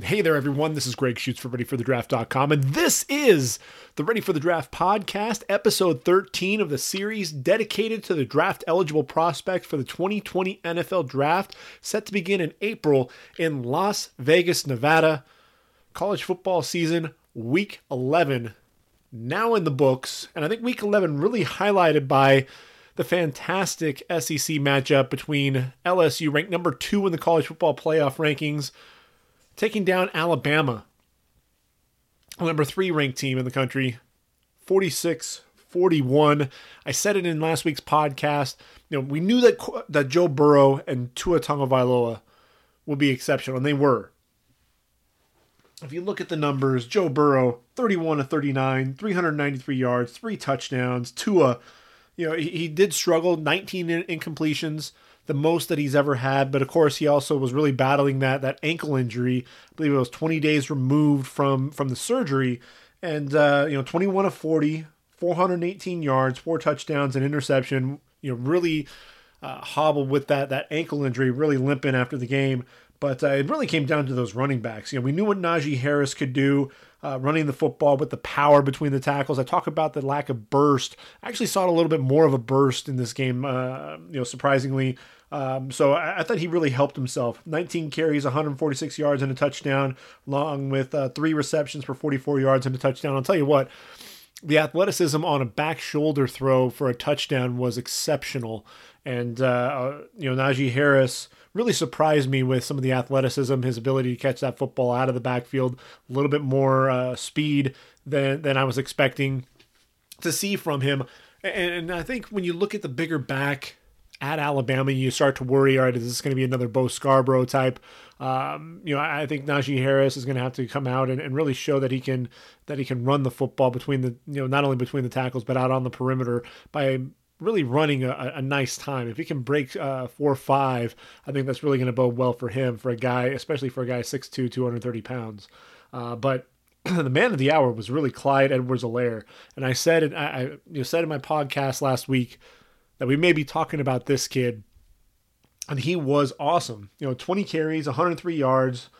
Hey there, everyone. This is Greg Shoots for ReadyForTheDraft.com, and this is the Ready for the Draft podcast, episode 13 of the series dedicated to the draft eligible prospects for the 2020 NFL Draft, set to begin in April in Las Vegas, Nevada. College football season, week 11, now in the books, and I think week 11 really highlighted by the fantastic SEC matchup between LSU, ranked number two in the college football playoff rankings taking down Alabama, number three ranked team in the country, 46 41. I said it in last week's podcast. You know, we knew that that Joe Burrow and Tua Tagovailoa would be exceptional, and they were. If you look at the numbers, Joe Burrow, 31 to 39, 393 yards, three touchdowns. Tua, you know, he, he did struggle, 19 incompletions the most that he's ever had. But of course, he also was really battling that that ankle injury. I believe it was 20 days removed from from the surgery, and uh, you know, 21 of 40, 418 yards, four touchdowns, and interception. You know, really uh, hobbled with that that ankle injury, really limping after the game. But uh, it really came down to those running backs. You know, we knew what Najee Harris could do. Uh, running the football with the power between the tackles. I talk about the lack of burst. I actually saw a little bit more of a burst in this game. Uh, you know, surprisingly, um, so I, I, thought he really helped himself. 19 carries, 146 yards and a touchdown, along with uh, three receptions for 44 yards and a touchdown. I'll tell you what, the athleticism on a back shoulder throw for a touchdown was exceptional. And, uh, uh, you know, Najee Harris really surprised me with some of the athleticism, his ability to catch that football out of the backfield, a little bit more uh, speed than, than I was expecting to see from him. And, and I think when you look at the bigger back, at Alabama, you start to worry, all right, is this going to be another Bo Scarborough type? Um, you know, I think Najee Harris is going to have to come out and, and really show that he can that he can run the football between the you know not only between the tackles but out on the perimeter by really running a, a nice time. If he can break uh, four five, I think that's really going to bode well for him for a guy, especially for a guy 6'2", 230 pounds. Uh, but the man of the hour was really Clyde Edwards-Helaire, and I said it. I, I you know, said in my podcast last week that we may be talking about this kid. And he was awesome. You know, 20 carries, 103 yards,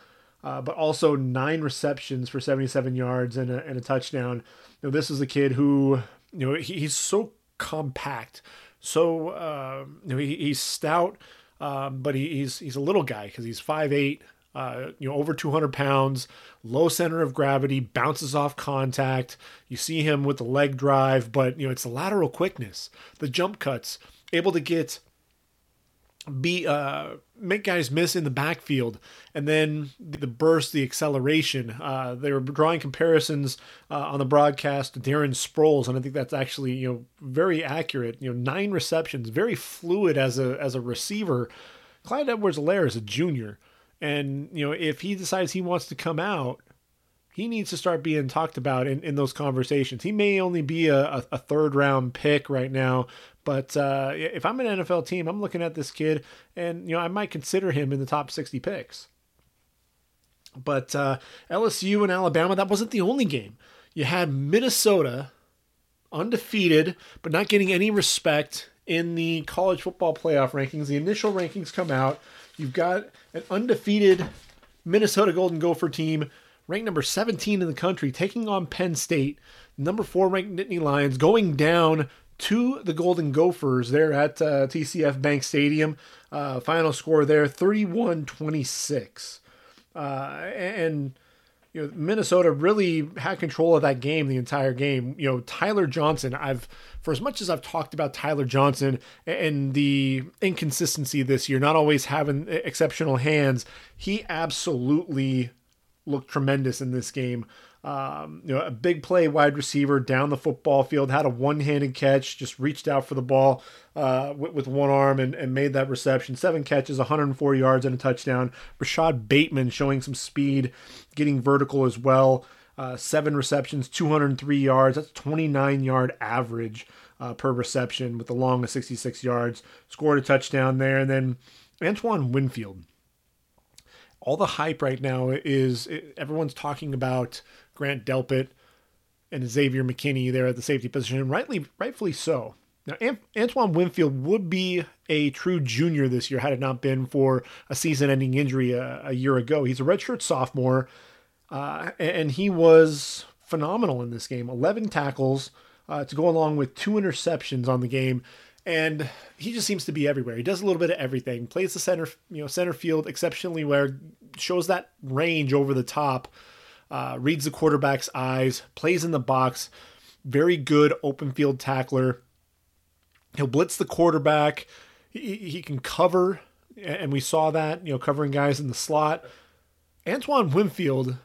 uh, but also nine receptions for 77 yards and a, and a touchdown. You know, this is a kid who, you know, he, he's so compact, so uh, he, he's stout, um, but he, he's he's a little guy because he's 5'8", uh, you know, over 200 pounds, low center of gravity, bounces off contact. You see him with the leg drive, but you know it's the lateral quickness, the jump cuts, able to get be uh make guys miss in the backfield and then the burst the acceleration. Uh they were drawing comparisons uh, on the broadcast to darren sproles and i think that's actually you know very accurate. You know nine receptions very fluid as a as a receiver. Clyde edwards-helaire is a junior and, you know, if he decides he wants to come out, he needs to start being talked about in, in those conversations. He may only be a, a third round pick right now, but uh, if I'm an NFL team, I'm looking at this kid and, you know, I might consider him in the top 60 picks. But uh, LSU and Alabama, that wasn't the only game. You had Minnesota undefeated, but not getting any respect in the college football playoff rankings. The initial rankings come out. You've got an undefeated Minnesota Golden Gopher team, ranked number 17 in the country, taking on Penn State, number four ranked Nittany Lions, going down to the Golden Gophers there at uh, TCF Bank Stadium. Uh, final score there 31 26. Uh, and you know, Minnesota really had control of that game the entire game. You know, Tyler Johnson, I've for as much as I've talked about Tyler Johnson and the inconsistency this year, not always having exceptional hands, he absolutely looked tremendous in this game. Um, you know, a big play wide receiver down the football field, had a one-handed catch, just reached out for the ball uh, with, with, one arm and, and made that reception. Seven catches, 104 yards and a touchdown. Rashod Bateman showing some speed, getting vertical as well. Uh, seven receptions, 203 yards. That's 29 yard average uh, per reception with the long of 66 yards. Scored a touchdown there. And then Antoine Winfield. All the hype right now is everyone's talking about Grant Delpit and Xavier McKinney there at the safety position, rightly, rightfully so. Now, Antoine Winfield would be a true junior this year had it not been for a season ending injury a, a, year ago. He's a redshirt sophomore, uh, and he was phenomenal in this game 11 tackles uh, to go along with two interceptions on the game. And he just seems to be everywhere. He does a little bit of everything. Plays the center, you know, center field exceptionally well. Shows that range over the top. Uh, reads the quarterback's eyes. Plays in the box. Very good open field tackler He'll blitz the quarterback. He, he can cover, and we saw that, you know, covering guys in the slot. Antoine Winfield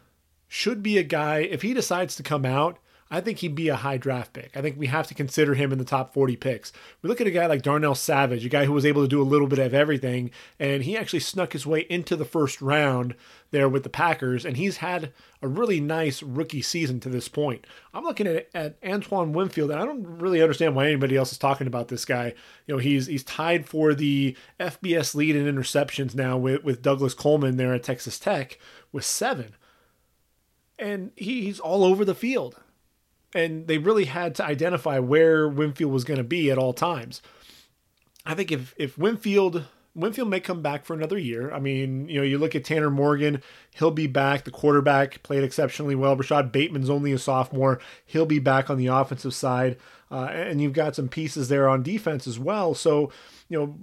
should be a guy, if he decides to come out, I think he'd be a high draft pick. I think we have to consider him in the top 40 picks. We look at a guy like Darnell Savage, a guy who was able to do a little bit of everything, and he actually snuck his way into the first round there with the Packers, and he's had a really nice rookie season to this point. I'm looking at, at Antoine Winfield, and I don't really understand why anybody else is talking about this guy. You know, he's he's tied for the FBS lead in interceptions now with, with Douglas Coleman there at Texas Tech with seven. And he, he's all over the field and they really had to identify where Winfield was going to be at all times. I think if if Winfield Winfield may come back for another year. I mean, you know, you look at Tanner Morgan, he'll be back. The quarterback played exceptionally well. Rashod Bateman's only a sophomore. He'll be back on the offensive side. Uh, and you've got some pieces there on defense as well. So, you know,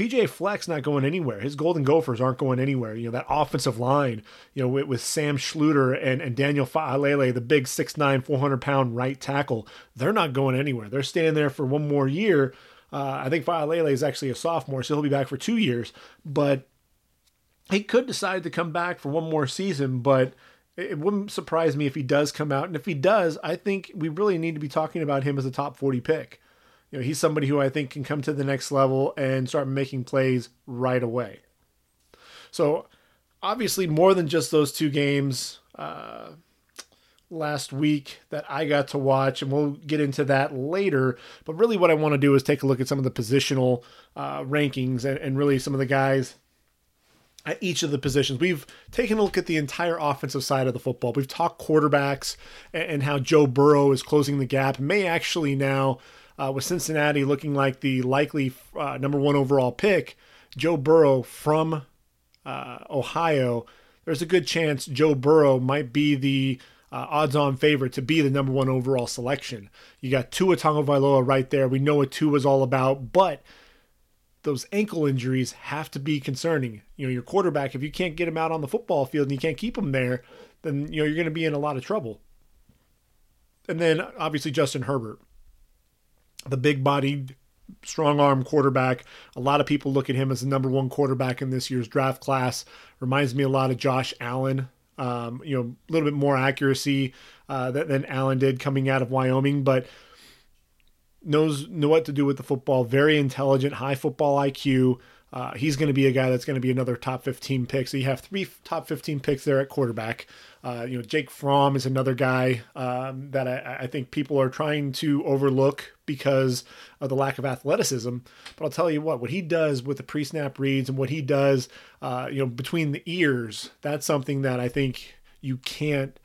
PJ Fleck's not going anywhere. His Golden Gophers aren't going anywhere. You know, that offensive line, you know, with, with Sam Schlueter and, and Daniel Faalele, the big 6'9, 400 pound right tackle, they're not going anywhere. They're staying there for one more year. Uh, I think Faalele is actually a sophomore, so he'll be back for two years. But he could decide to come back for one more season, but it wouldn't surprise me if he does come out. And if he does, I think we really need to be talking about him as a top 40 pick you know, he's somebody who I think can come to the next level and start making plays right away. So, obviously, more than just those two games uh, last week that I got to watch, and we'll get into that later. But really, what I want to do is take a look at some of the positional uh, rankings and, and really some of the guys at each of the positions. We've taken a look at the entire offensive side of the football. We've talked quarterbacks and, how Joe Burrow is closing the gap, may actually now uh, with Cincinnati looking like the likely uh, number one overall pick, Joe Burrow from uh, Ohio, there's a good chance Joe Burrow might be the uh, odds-on favorite to be the number one overall selection. You got Tua Tagovailoa right there. We know what is all about, but those ankle injuries have to be concerning. You know, your quarterback, if you can't get him out on the football field and you can't keep him there, then you know you're going to be in a lot of trouble. And then obviously Justin Herbert the big bodied, strong arm quarterback. A lot of people look at him as the number one quarterback in this year's draft class. Reminds me a lot of Josh Allen. Um, you know, a little bit more accuracy uh, than Allen did coming out of Wyoming, but knows know what to do with the football. Very intelligent, high football IQ. Uh, he's going to be a guy that's going to be another top 15 pick. So you have three top 15 picks there at quarterback. Uh, you know, Jake Fromm is another guy um, that I, I, think people are trying to overlook because of the lack of athleticism. But I'll tell you what, what he does with the pre-snap reads and what he does, uh, you know, between the ears, that's something that I think you can't.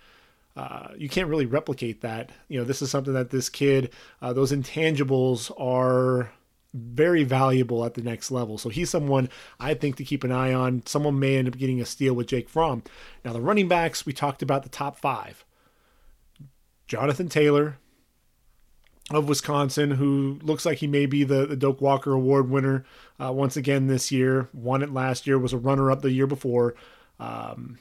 Uh, you can't really replicate that. You know, this is something that this kid, uh, those intangibles are very valuable at the next level. So he's someone I think to keep an eye on. Someone may end up getting a steal with Jake Fromm. Now, the running backs, we talked about the top five Jonathan Taylor of Wisconsin, who looks like he may be the, the Doak Walker Award winner uh, once again this year. Won it last year, was a runner up the year before. Um,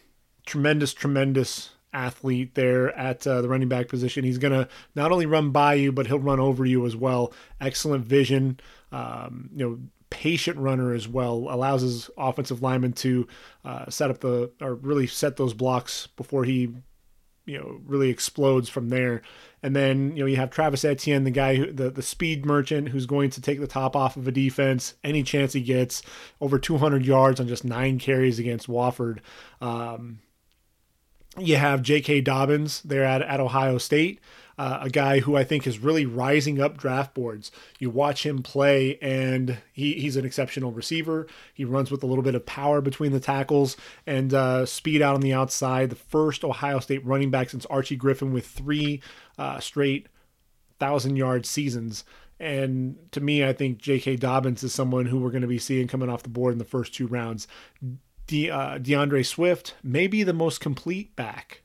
tremendous, tremendous athlete there at uh, the running back position. He's going to not only run by you, but he'll run over you as well. Excellent vision, um, you know, patient runner as well. Allows his offensive lineman to uh, set up the or really set those blocks before he, you know, really explodes from there. And then you know you have Travis Etienne, the guy who the the speed merchant who's going to take the top off of a defense any chance he gets. Over 200 yards on just nine carries against Wofford. Um, you have J.K. Dobbins there at, at Ohio State, uh, a guy who I think is really rising up draft boards. You watch him play, and he, he's an exceptional receiver. He runs with a little bit of power between the tackles and uh, speed out on the outside. The first Ohio State running back since Archie Griffin with three uh, straight thousand yard seasons And to me, I think J.K. Dobbins is someone who we're going to be seeing coming off the board in the first two rounds. De, uh, D'Andre Swift may be the most complete back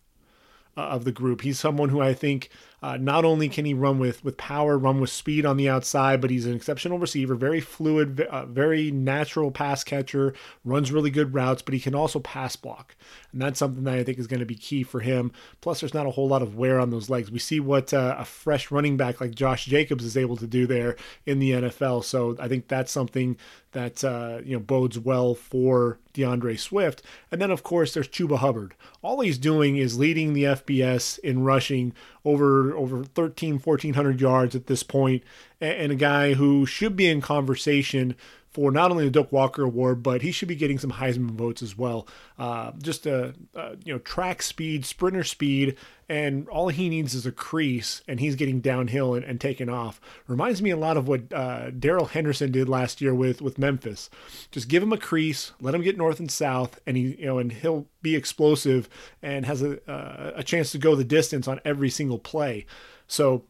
uh, of the group. He's someone who I think uh, not only can he run with with power, run with speed on the outside, but he's an exceptional receiver, very fluid, uh, very natural pass catcher, runs really good routes, but he can also pass block, and that's something that I think is going to be key for him. Plus, there's not a whole lot of wear on those legs. We see what uh, a fresh running back like Josh Jacobs is able to do there in the NFL, so I think that's something that uh, you know bodes well for D'Andre Swift. And then of course there's Chuba Hubbard. All he's doing is leading the FBS in rushing over over 13 1400 yards at this point and a guy who should be in conversation for not only the Doak Walker Award, but he should be getting some Heisman votes as well. Uh, just a, a, you know track speed, sprinter speed, and all he needs is a crease, and he's getting downhill and, and taking off. Reminds me a lot of what uh, Darrell Henderson did last year with with Memphis. Just give him a crease, let him get north and south, and he you know and he'll be explosive and has a uh, a chance to go the distance on every single play. So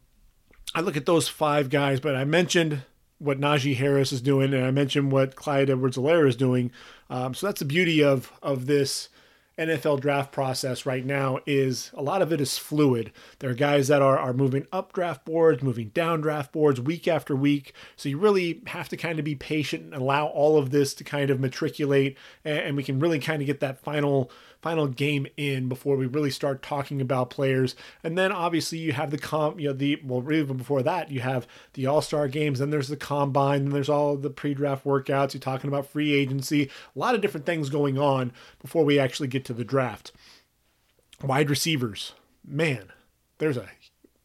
I look at those five guys, but I mentioned what Najee Harris is doing, and I mentioned what Clyde Edwards-Helaire is doing. Um, so that's the beauty of of this NFL draft process right now is a lot of it is fluid. There are guys that are, are moving up draft boards, moving down draft boards week after week. So you really have to kind of be patient and allow all of this to kind of matriculate and, and we can really kind of get that final final game in before we really start talking about players. And then obviously you have the comp, you know, the well, even before that, you have the All Star games. Then there's the combine. Then there's all the pre-draft workouts. You're talking about free agency. A lot of different things going on before we actually get to the draft. Wide receivers, man, there's a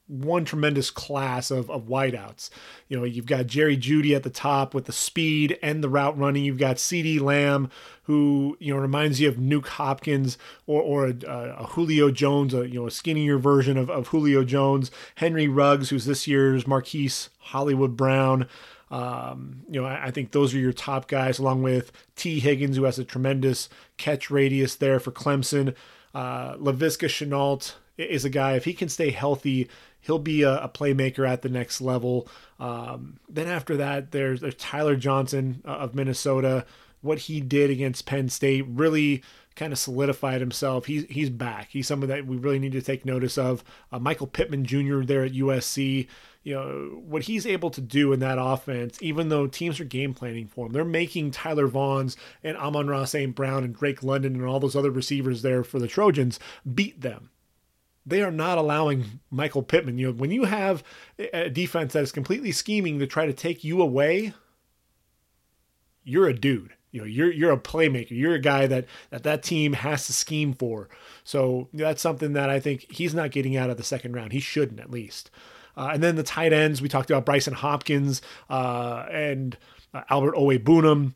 one tremendous class of, of wideouts. You know, you've got Jerry Jeudy at the top with the speed and the route running. You've got CeeDee Lamb, who, you know, reminds you of Nuke Hopkins or, or a, a, Julio Jones, a, you know, a skinnier version of, of Julio Jones. Henry Ruggs, who's this year's Marquise Hollywood Brown. Um, you know, I, I, think those are your top guys, along with Tee Higgins, who has a tremendous catch radius there for Clemson. Uh, Laviska Shenault is a guy, if he can stay healthy, he'll be a, a playmaker at the next level. Um, then after that, there's, there's Tyler Johnson uh, of Minnesota. What he did against Penn State really kind of solidified himself. He's he's back. He's someone that we really need to take notice of. Uh, Michael Pittman Jr. there at USC. You know what he's able to do in that offense, even though teams are game planning for him. They're making Tyler Vaughns and Amon-Ra St. Brown and Drake London and all those other receivers there for the Trojans beat them they are not allowing Michael Pittman. You know, when you have a defense that is completely scheming to try to take you away, you're a dude. You know, you're you're a playmaker. You're a guy that that that team has to scheme for. So that's something that I think he's not getting out of the second round. He shouldn't at least. Uh, and then the tight ends, we talked about Brycen Hopkins uh, and uh, Albert Okwuegbunam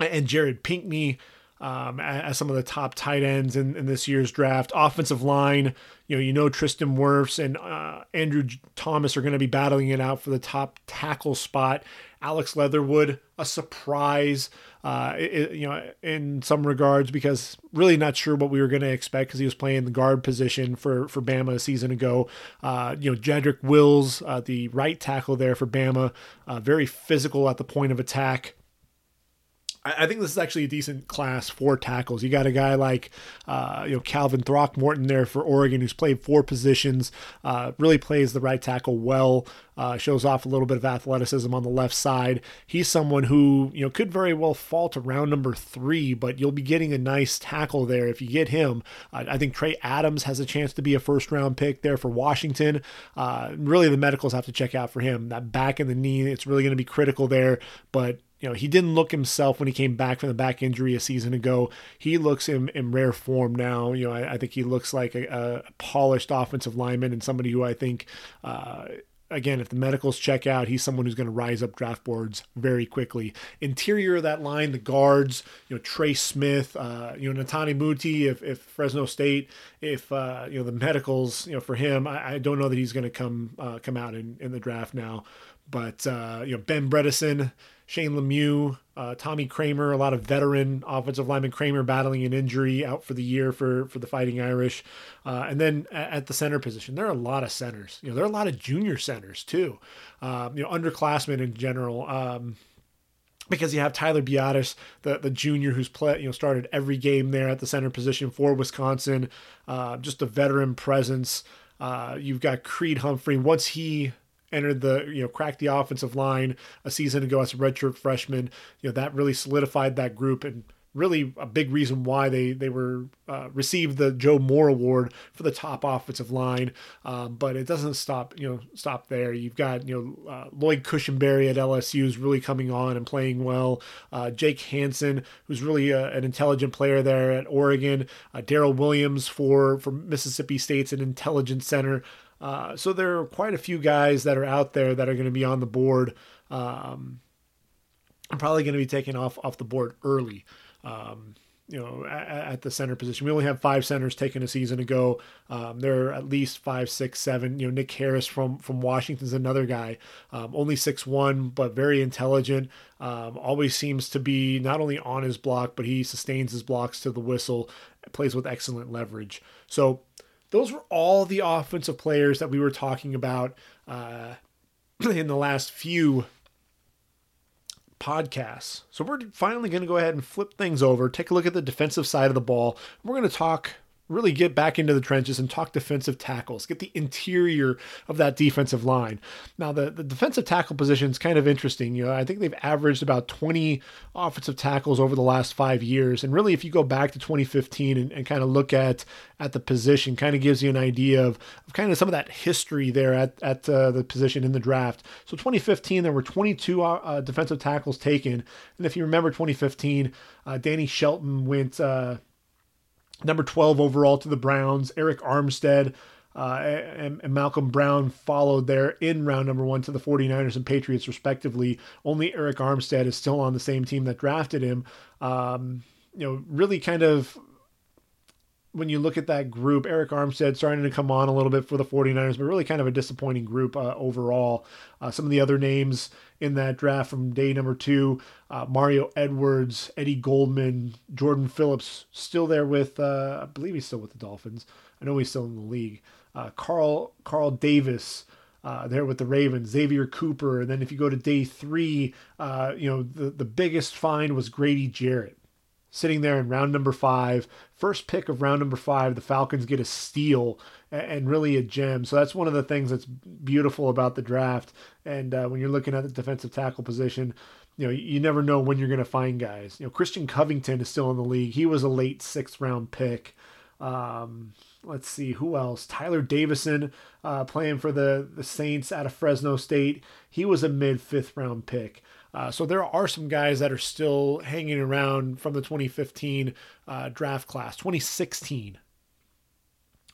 and Jared Pinkney um, as some of the top tight ends in, in, this year's draft. Offensive line, you know, you know Tristan Wirfs and uh, Andrew Thomas are going to be battling it out for the top tackle spot. Alex Leatherwood, a surprise, uh, it, you know, in some regards, because really not sure what we were going to expect because he was playing the guard position for for Bama a season ago. Uh, you know, Jedrick Wills, uh, the right tackle there for Bama, uh, very physical at the point of attack. I think this is actually a decent class for tackles. You got a guy like uh, you know Calvin Throckmorton there for Oregon, who's played four positions, uh, really plays the right tackle well, uh, shows off a little bit of athleticism on the left side. He's someone who you know could very well fall to round number three, but you'll be getting a nice tackle there if you get him. I think Trey Adams has a chance to be a first round pick there for Washington. Uh, really, the medicals have to check out for him. That back in the knee, it's really going to be critical there, but you know, he didn't look himself when he came back from the back injury a season ago. He looks in, in rare form now. You know, I, I think he looks like a, a, polished offensive lineman and somebody who I think, uh, again, if the medicals check out, he's someone who's going to rise up draft boards very quickly. Interior of that line, the guards, you know, Trey Smith, uh, you know, Netane Muti, if, if Fresno State, if, uh, you know, the medicals, you know, for him, I, I don't know that he's going to come, uh, come out in, in the draft now. But, uh, you know, Ben Bredeson, Shane Lemieux, uh, Tommy Kraemer, a lot of veteran offensive lineman Kraemer battling an injury out for the year for for the Fighting Irish, uh, and then at the center position, there are a lot of centers. You know, there are a lot of junior centers too. Um, you know, underclassmen in general. Um, because you have Tyler Biadasz, the, the junior who's play, you know started every game there at the center position for Wisconsin, uh, just a veteran presence. Uh, you've got Creed Humphrey. Once he entered the you know cracked the offensive line a season ago as a redshirt freshman, you know that really solidified that group and really a big reason why they they were uh, received the Joe Moore Award for the top offensive line. Um, but it doesn't stop you know stop there. You've got you know uh, Lloyd Cushenberry at LSU is really coming on and playing well. Uh, Jake Hanson, who's really a, uh, an intelligent player there at Oregon. Uh, Darryl Williams for for Mississippi State's an intelligent center. Uh, so there are quite a few guys that are out there that are going to be on the board. Um, I'm probably going to be taken off off the board early um, you know, at, at, the center position. We only have five centers taken a season ago. Um, there are at least five, six, seven. You know, Nick Harris from from Washington's another guy, um, only six one, but very intelligent. Um, always seems to be not only on his block, but he sustains his blocks to the whistle. Plays with excellent leverage. So those were all the offensive players that we were talking about uh, in the last few podcasts. So we're finally going to go ahead and flip things over, take a look at the defensive side of the ball. We're going to talk really get back into the trenches and talk defensive tackles, get the interior of that defensive line. Now, the, the defensive tackle position is kind of interesting. You know, I think they've averaged about 20 offensive tackles over the last five years. And really, if you go back to 2015 and, and kind of look at at the position, kind of gives you an idea of, of kind of some of that history there at, at uh, the position in the draft. So 2015, there were 22 uh, uh, defensive tackles taken. And if you remember 2015, uh, Danny Shelton went uh, number 12 overall to the Browns. Arik Armstead uh, and, and, Malcolm Brown followed there in round number one to the 49ers and Patriots, respectively. Only Arik Armstead is still on the same team that drafted him. Um, you know, really kind of when you look at that group, Arik Armstead starting to come on a little bit for the 49ers, but really kind of a disappointing group uh, overall. Uh, some of the other names in that draft from day number two uh, Mario Edwards, Eddie Goldman, Jordan Phillips, still there with, uh, I believe he's still with the Dolphins. I know he's still in the league. Uh, Carl, Carl Davis. Uh, there with the Ravens, Xavier Cooper, and then if you go to day three, you know the the biggest find was Grady Jarrett sitting there in round number five. First pick of round number five, the Falcons get a steal and really a gem. So that's one of the things that's beautiful about the draft. And uh, when you're looking at the defensive tackle position, you know, you never know when you're going to find guys. You know, Christian Covington is still in the league. He was a late sixth round pick. Um, let's see who else. Tyeler Davison, uh, playing for the the Saints out of Fresno State. He was a mid fifth round pick. Uh, so there are some guys that are still hanging around from the 2015 uh, draft class. 2016.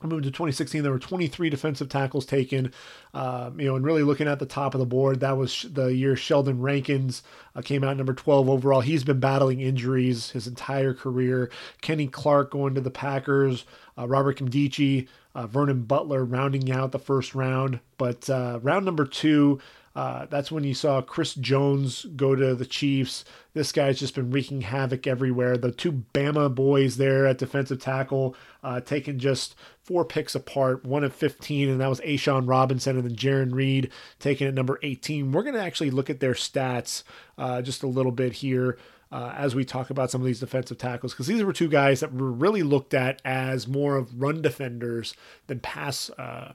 Moved to 2016. There were 23 defensive tackles taken. Um, you know, and really looking at the top of the board, that was the year Sheldon Rankins uh, came out number 12 overall. He's been battling injuries his entire career. Kenny Clark going to the Packers. Uh, Robert Nkemdiche, uh, Vernon Butler rounding out the first round. But uh, round number two, uh, that's when you saw Chris Jones go to the Chiefs. This guy's just been wreaking havoc everywhere. The two Bama boys there at defensive tackle, uh, taking just four picks apart, one at 15, and that was A'Shawn Robinson, and then Jarran Reed taking at number 18. We're going to actually look at their stats uh, just a little bit here. Uh, as we talk about some of these defensive tackles, because these were two guys that were really looked at as more of run defenders than pass uh,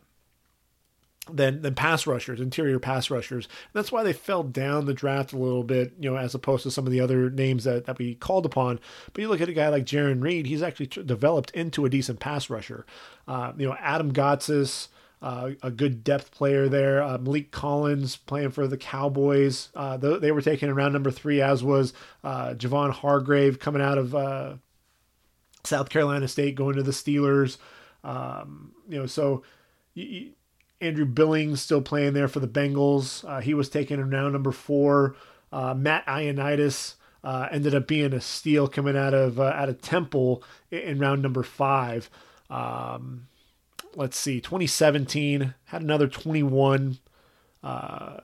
than than pass rushers, interior pass rushers. And that's why they fell down the draft a little bit, you know, as opposed to some of the other names that, that we called upon. But you look at a guy like Jarran Reed, he's actually developed into a decent pass rusher. Uh, you know, Adam Gotsis, uh, a good depth player there. Uh, Maliek Collins playing for the Cowboys. Uh, they were taken around number three, as was uh, Javon Hargrave coming out of uh, South Carolina State, going to the Steelers. Um, you know, so. You, Andrew Billings still playing there for the Bengals. Uh, he was taken in round number four. Uh, Matt Ioannidis uh, ended up being a steal coming out of uh, out of Temple in, round number five. Um, let's see, 2017 had another 21 uh,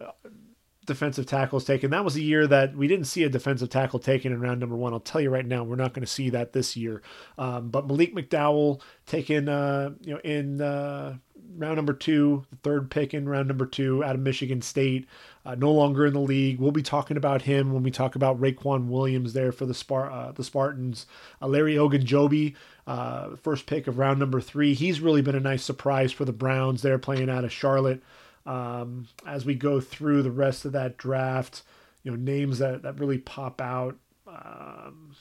defensive tackles taken. That was a year that we didn't see a defensive tackle taken in round number one. I'll tell you right now, we're not going to see that this year. Um, but Malik McDowell taken, uh, you know, in uh, round number two, the third pick in round number two out of Michigan State, uh, no longer in the league. We'll be talking about him when we talk about Raequan Williams there for the Spar- uh, the Spartans. Uh, Larry Ogunjobi, uh, first pick of round number three. He's really been a nice surprise for the Browns. They're playing out of Charlotte. Um, as we go through the rest of that draft, you know, names that, that really pop out. Um,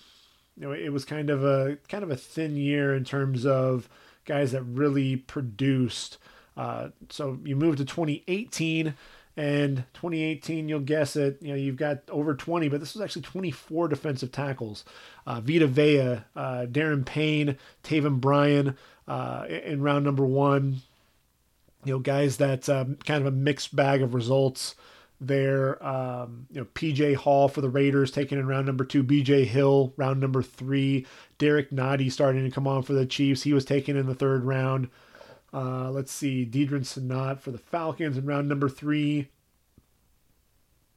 you know, it was kind of a kind of a thin year in terms of guys that really produced. Uh, so you move to 2018 and 2018 you'll guess it you know you've got over 20 but this was actually 24 defensive tackles. Uh, vita vea uh, daron payne taven bryan uh, in round number one. You know, guys that um, kind of a mixed bag of results there. Um, you know, PJ Hall for the Raiders taken in round number two, BJ Hill round number three, Derrick Nnadi starting to come on for the Chiefs. He was taken in the third round. Uh, let's see, Deadrin Senat for the Falcons in round number three.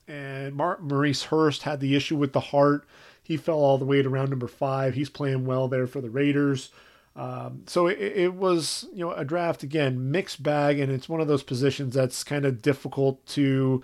And Mark Maurice Hurst had the issue with the heart. He fell all the way to round number five. He's playing well there for the Raiders. Um, so it, it, was, you know, a draft again, mixed bag, and it's one of those positions that's kind of difficult to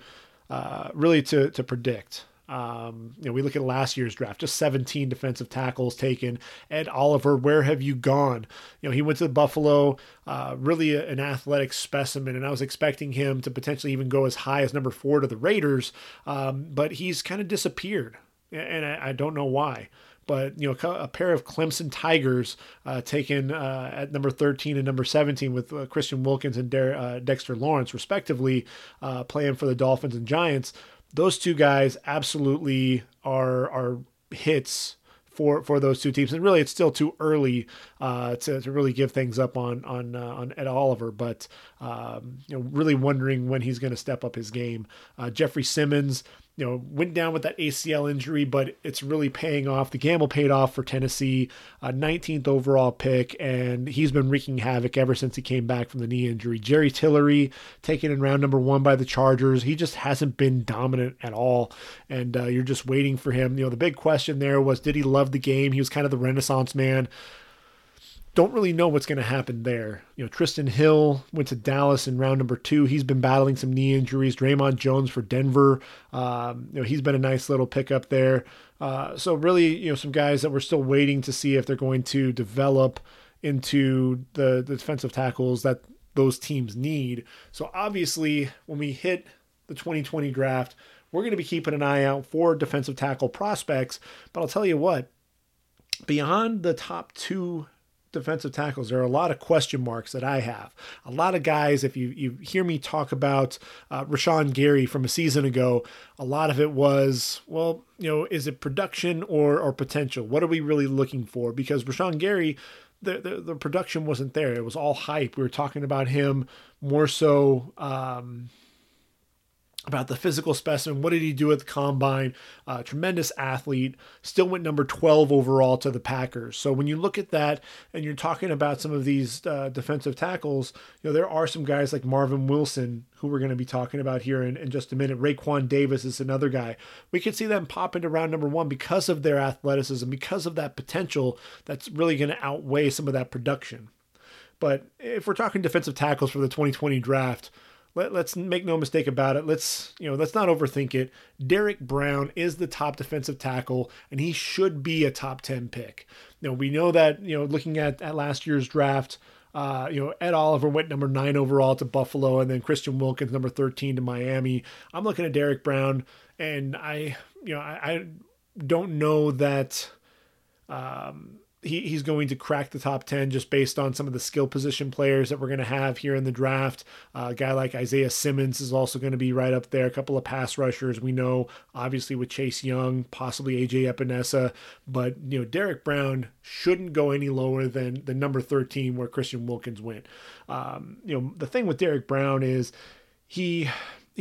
uh, really to to predict. Um, you know, we look at last year's draft, just 17 defensive tackles taken. Ed Oliver, where have you gone? You know, he went to Buffalo, uh, really a, an athletic specimen, and I was expecting him to potentially even go as high as number four to the Raiders, um, but he's kind of disappeared, and I, I don't know why but you know a pair of Clemson Tigers uh, taken uh, at number 13 and number 17 with uh, Christian Wilkins and De- uh, Dexter Lawrence respectively uh, playing for the Dolphins and Giants. Those two guys absolutely are are hits for for those two teams. And really, it's still too early uh, to, to really give things up on on uh, on Ed Oliver. But um, you know, really wondering when he's going to step up his game. Uh, Jeffrey Simmons, you know, went down with that ACL injury, but it's really paying off. The gamble paid off for Tennessee, a 19th overall pick, and he's been wreaking havoc ever since he came back from the knee injury. Jerry Tillery, taken in round number one by the Chargers, he just hasn't been dominant at all, and uh, you're just waiting for him. You know, the big question there was, did he love the game? He was kind of the Renaissance man don't really know what's going to happen there. You know, Trysten Hill went to Dallas in round number two. He's been battling some knee injuries. Dre'Mont Jones for Denver. Um, you know, he's been a nice little pickup there. Uh, so really, you know, some guys that we're still waiting to see if they're going to develop into the, the defensive tackles that those teams need. So obviously, when we hit the 2020 draft, we're going to be keeping an eye out for defensive tackle prospects. But I'll tell you what, beyond the top two defensive tackles, there are a lot of question marks that I have. A lot of guys, if you, you hear me talk about uh, Rashan Gary from a season ago, a lot of it was, well, you know, is it production or, or potential? What are we really looking for? Because Rashan Gary, the, the, the production wasn't there. It was all hype. We were talking about him more so. Um, about the physical specimen. What did he do at the combine? Uh, tremendous athlete. Still went number 12 overall to the Packers. So when you look at that and you're talking about some of these uh, defensive tackles, you know, there are some guys like Marvin Wilson who we're going to be talking about here in, in just a minute. Raekwon Davis is another guy. We could see them pop into round number one because of their athleticism, because of that potential that's really going to outweigh some of that production. But if we're talking defensive tackles for the 2020 draft, let, us make no mistake about it. Let's you know let's not overthink it. Derrick Brown is the top defensive tackle, and he should be a top ten pick. Know we know that you know looking at at last year's draft. Uh, you know, Ed Oliver went number nine overall to Buffalo, and then Christian Wilkins number thirteen to Miami. I'm looking at Derrick Brown, and I, you know, I, I don't know that um, he, he's going to crack the top 10 just based on some of the skill position players that we're going to have here in the draft. Uh, a guy like Isaiah Simmons is also going to be right up there. A couple of pass rushers we know, obviously, with Chase Young, possibly AJ Epenesa. But, you know, Derrick Brown shouldn't go any lower than the number 13 where Christian Wilkins went. Um, you know, the thing with Derrick Brown is he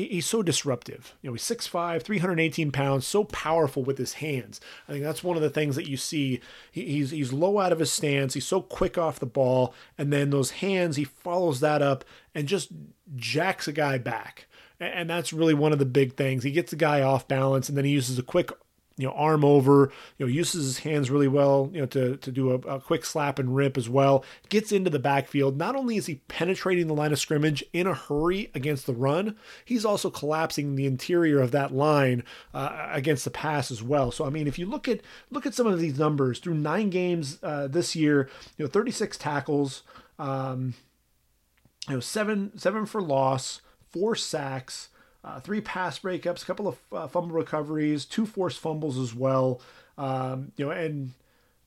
he's so disruptive. You know, he's 6'5, 318 pounds, so powerful with his hands. I think that's one of the things that you see. he's he's low out of his stance. He's so quick off the ball, and then those hands, he follows that up and just jacks a guy back. and that's really one of the big things. He gets the guy off balance, and then he uses a quick you know, arm over, you know, uses his hands really well, you know, to, to do a, a, quick slap and rip as well. Gets into the backfield. Not only is he penetrating the line of scrimmage in a hurry against the run, he's also collapsing the interior of that line uh, against the pass as well. So I mean, if you look at look at some of these numbers through nine games uh, this year, you know, 36 tackles, um, you know, seven seven for loss, four sacks uh, three pass breakups, a couple of uh, fumble recoveries, two forced fumbles as well. Um, you know, and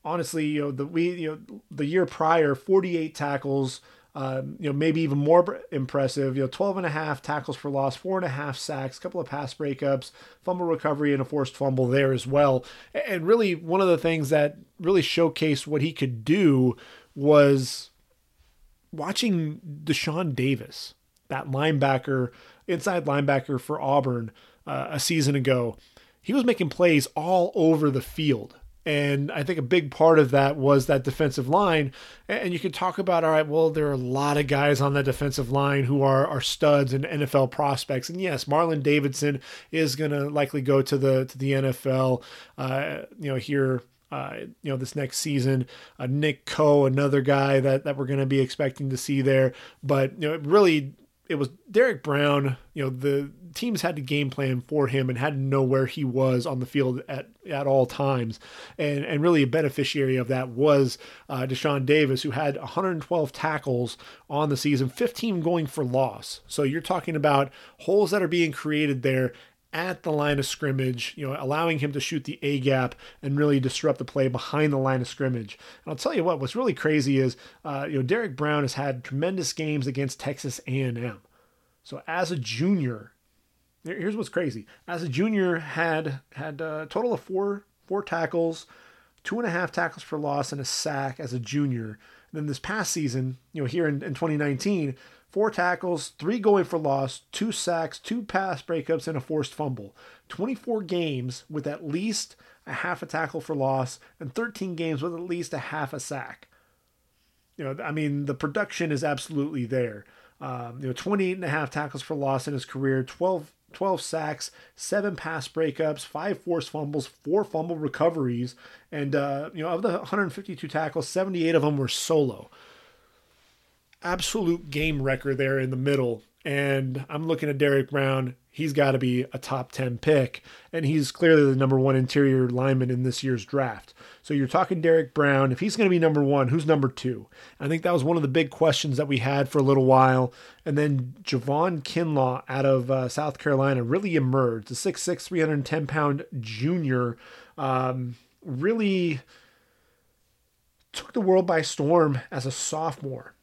honestly, you know, the we you know the year prior, 48 tackles. Um, you know, maybe even more impressive. You know, 12 and a half tackles for loss, four and a half sacks, a couple of pass breakups, fumble recovery, and a forced fumble there as well. And really, one of the things that really showcased what he could do was watching Deshaun Davis, that linebacker inside linebacker for Auburn uh, a season ago, he was making plays all over the field. And I think a big part of that was that defensive line. And you can talk about, all right, well, there are a lot of guys on that defensive line who are, are studs and NFL prospects. And yes, Marlon Davidson is going to likely go to the to the NFL, uh, you know, here uh, you know, this next season. Uh, Nick Coe, another guy that, that we're going to be expecting to see there. But, you know, really it was Derrick Brown. You know, the teams had to game plan for him and had to know where he was on the field at, at all times. And and really a beneficiary of that was uh, Deshaun Davis, who had 112 tackles on the season, 15 going for loss. So you're talking about holes that are being created there at the line of scrimmage, you know, allowing him to shoot the A gap and really disrupt the play behind the line of scrimmage. And I'll tell you what, what's really crazy is, uh, you know, Derrick Brown has had tremendous games against Texas A&M. So as a junior, here's what's crazy: as a junior, had had a total of four four tackles, two and a half tackles for loss, and a sack as a junior. And then this past season, you know, here in, in 2019, four tackles, three going for loss, two sacks, two pass breakups, and a forced fumble. 24 games with at least a half a tackle for loss, and 13 games with at least a half a sack. You know, I mean, the production is absolutely there. Um, you know, 28 and a half tackles for loss in his career, 12 12 sacks, seven pass breakups, five forced fumbles, four fumble recoveries, and uh, you know of the 152 tackles, 78 of them were solo absolute game wrecker there in the middle. And I'm looking at Derrick Brown. He's got to be a top 10 pick. And he's clearly the number one interior lineman in this year's draft. So you're talking Derrick Brown. If he's going to be number one, who's number two? I think that was one of the big questions that we had for a little while. And then Javon Kinlaw out of uh, South Carolina really emerged. The 6'6, 310 pound junior um, really took the world by storm as a sophomore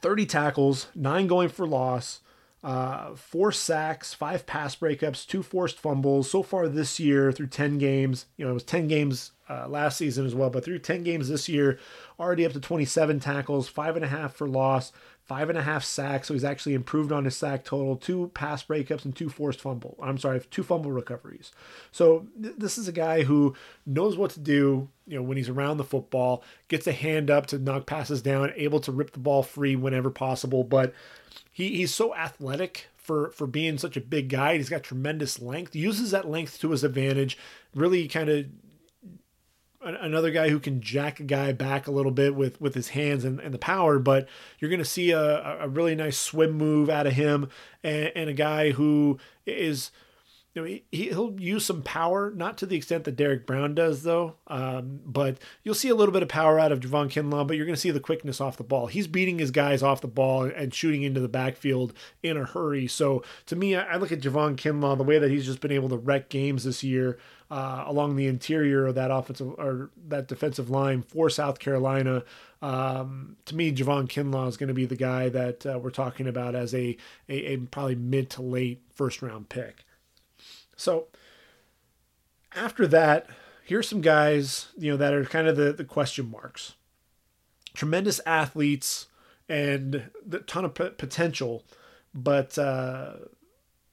30 tackles, nine going for loss, uh, four sacks, five pass breakups, two forced fumbles. So far this year, through 10 games, you know, it was 10 games uh, last season as well, but through 10 games this year, already up to 27 tackles, five and a half for loss, five and a half sacks. So he's actually improved on his sack total, two pass breakups and two forced fumble. I'm sorry, two fumble recoveries. So th- this is a guy who knows what to do. You know, when he's around the football, gets a hand up to knock passes down, able to rip the ball free whenever possible. But he, he's so athletic for for being such a big guy. He's got tremendous length. Uses that length to his advantage. Really kind of another guy who can jack a guy back a little bit with with his hands and, and the power but you're going to see a, a really nice swim move out of him and, and a guy who is know, he, he'll use some power, not to the extent that Derrick Brown does, though. Um, but you'll see a little bit of power out of Javon Kinlaw, but you're going to see the quickness off the ball. He's beating his guys off the ball and shooting into the backfield in a hurry. So to me, I, I look at Javon Kinlaw, the way that he's just been able to wreck games this year uh, along the interior of that offensive or that defensive line for South Carolina. Um, to me, Javon Kinlaw is going to be the guy that uh, we're talking about as a, a, a probably mid to late first round pick. So after that, here's some guys, you know, that are kind of the, the question marks. Tremendous athletes and a ton of p- potential, but uh,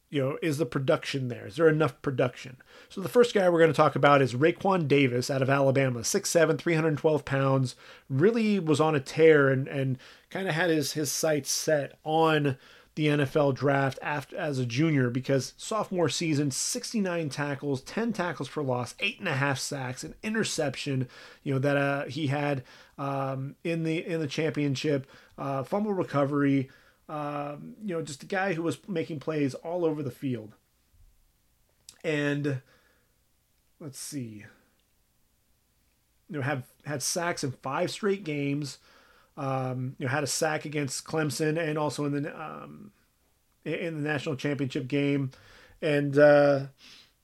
you know, is the production there? Is there enough production? So the first guy we're going to talk about is Raekwon Davis out of Alabama, 6'7", 312 pounds, really was on a tear and and kind of had his his sights set on the NFL draft after as a junior because sophomore season, 69 tackles, 10 tackles for loss, eight and a half sacks, an interception, you know, that uh, he had um, in the in the championship, uh, fumble recovery, um, you know, just a guy who was making plays all over the field. And let's see, you know, have had sacks in five straight games. Um, you know, had a sack against Clemson and also in the um, in the national championship game, and uh,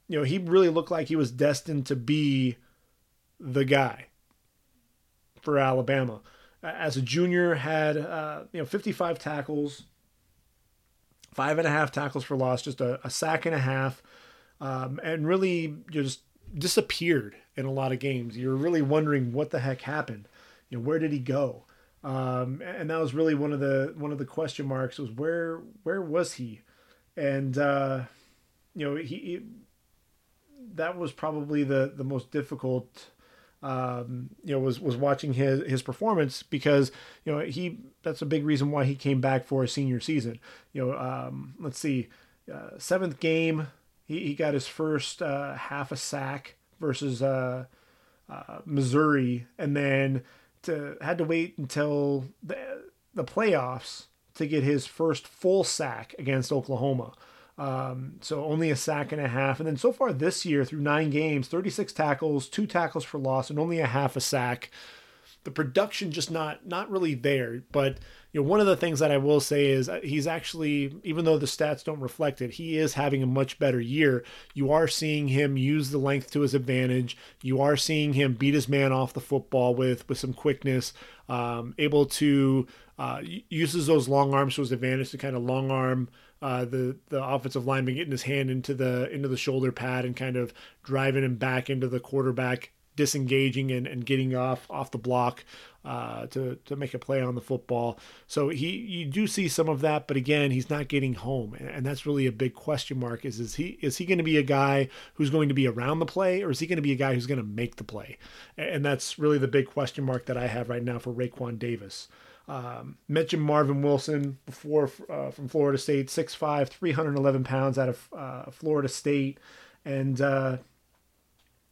you know he really looked like he was destined to be the guy for Alabama. As a junior, had uh, you know 55 tackles, five and a half tackles for loss, just a, a sack and a half, um, and really just disappeared in a lot of games. You're really wondering what the heck happened. You know, where did he go? Um, and that was really one of the one of the question marks was where where was he? And uh, you know, he, he that was probably the the most difficult um, you know, was was watching his his performance because you know he that's a big reason why he came back for a senior season. You know, um, let's see, uh, seventh game he, he got his first uh, half a sack versus uh, uh Missouri, and then to had to wait until the the playoffs to get his first full sack against Oklahoma. Um, so only a sack and a half. And then so far this year, through nine games, 36 tackles, two tackles for loss, and only a half a sack. The production just not not really there. But you know, one of the things that I will say is uh, he's actually, even though the stats don't reflect it, he is having a much better year. You are seeing him use the length to his advantage. You are seeing him beat his man off the football with with some quickness. Um, able to uh, uses those long arms to his advantage to kind of long arm uh, the the offensive lineman getting his hand into the into the shoulder pad and kind of driving him back into the quarterback, disengaging and, and getting off off the block uh, to to make a play on the football. So he you do see some of that, but again, he's not getting home, and, that's really a big question mark. Is is he is he going to be a guy who's going to be around the play, or is he going to be a guy who's going to make the play? And that's really the big question mark that I have right now for Raekwon Davis. Um, mentioned Marvin Wilson before uh, from Florida State, 6'5, 311 pounds out of uh, Florida State. And, uh,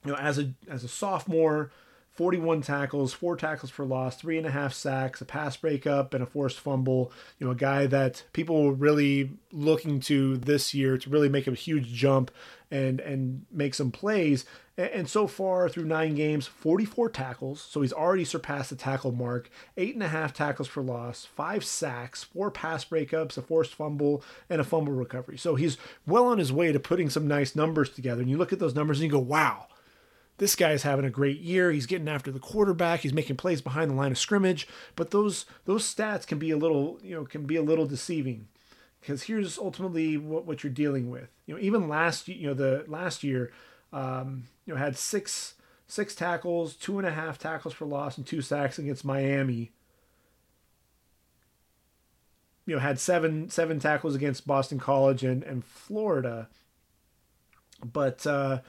you know, as a, as a sophomore, 41 tackles, four tackles for loss, three and a half sacks, a pass breakup, and a forced fumble. You know, a guy that people were really looking to this year to really make a huge jump and and make some plays. And so far through nine games, 44 tackles. So he's already surpassed the tackle mark. Eight and a half tackles for loss, five sacks, four pass breakups, a forced fumble, and a fumble recovery. So he's well on his way to putting some nice numbers together. And you look at those numbers and you go, wow, this guy's having a great year. He's getting after the quarterback. He's making plays behind the line of scrimmage. But those those stats can be a little, you know, can be a little deceiving because here's ultimately what, what you're dealing with. You know, even last you know the last year um, you know, had six six tackles, two and a half tackles for loss, and two sacks against Miami. You know, had seven seven tackles against Boston College and and Florida. But uh,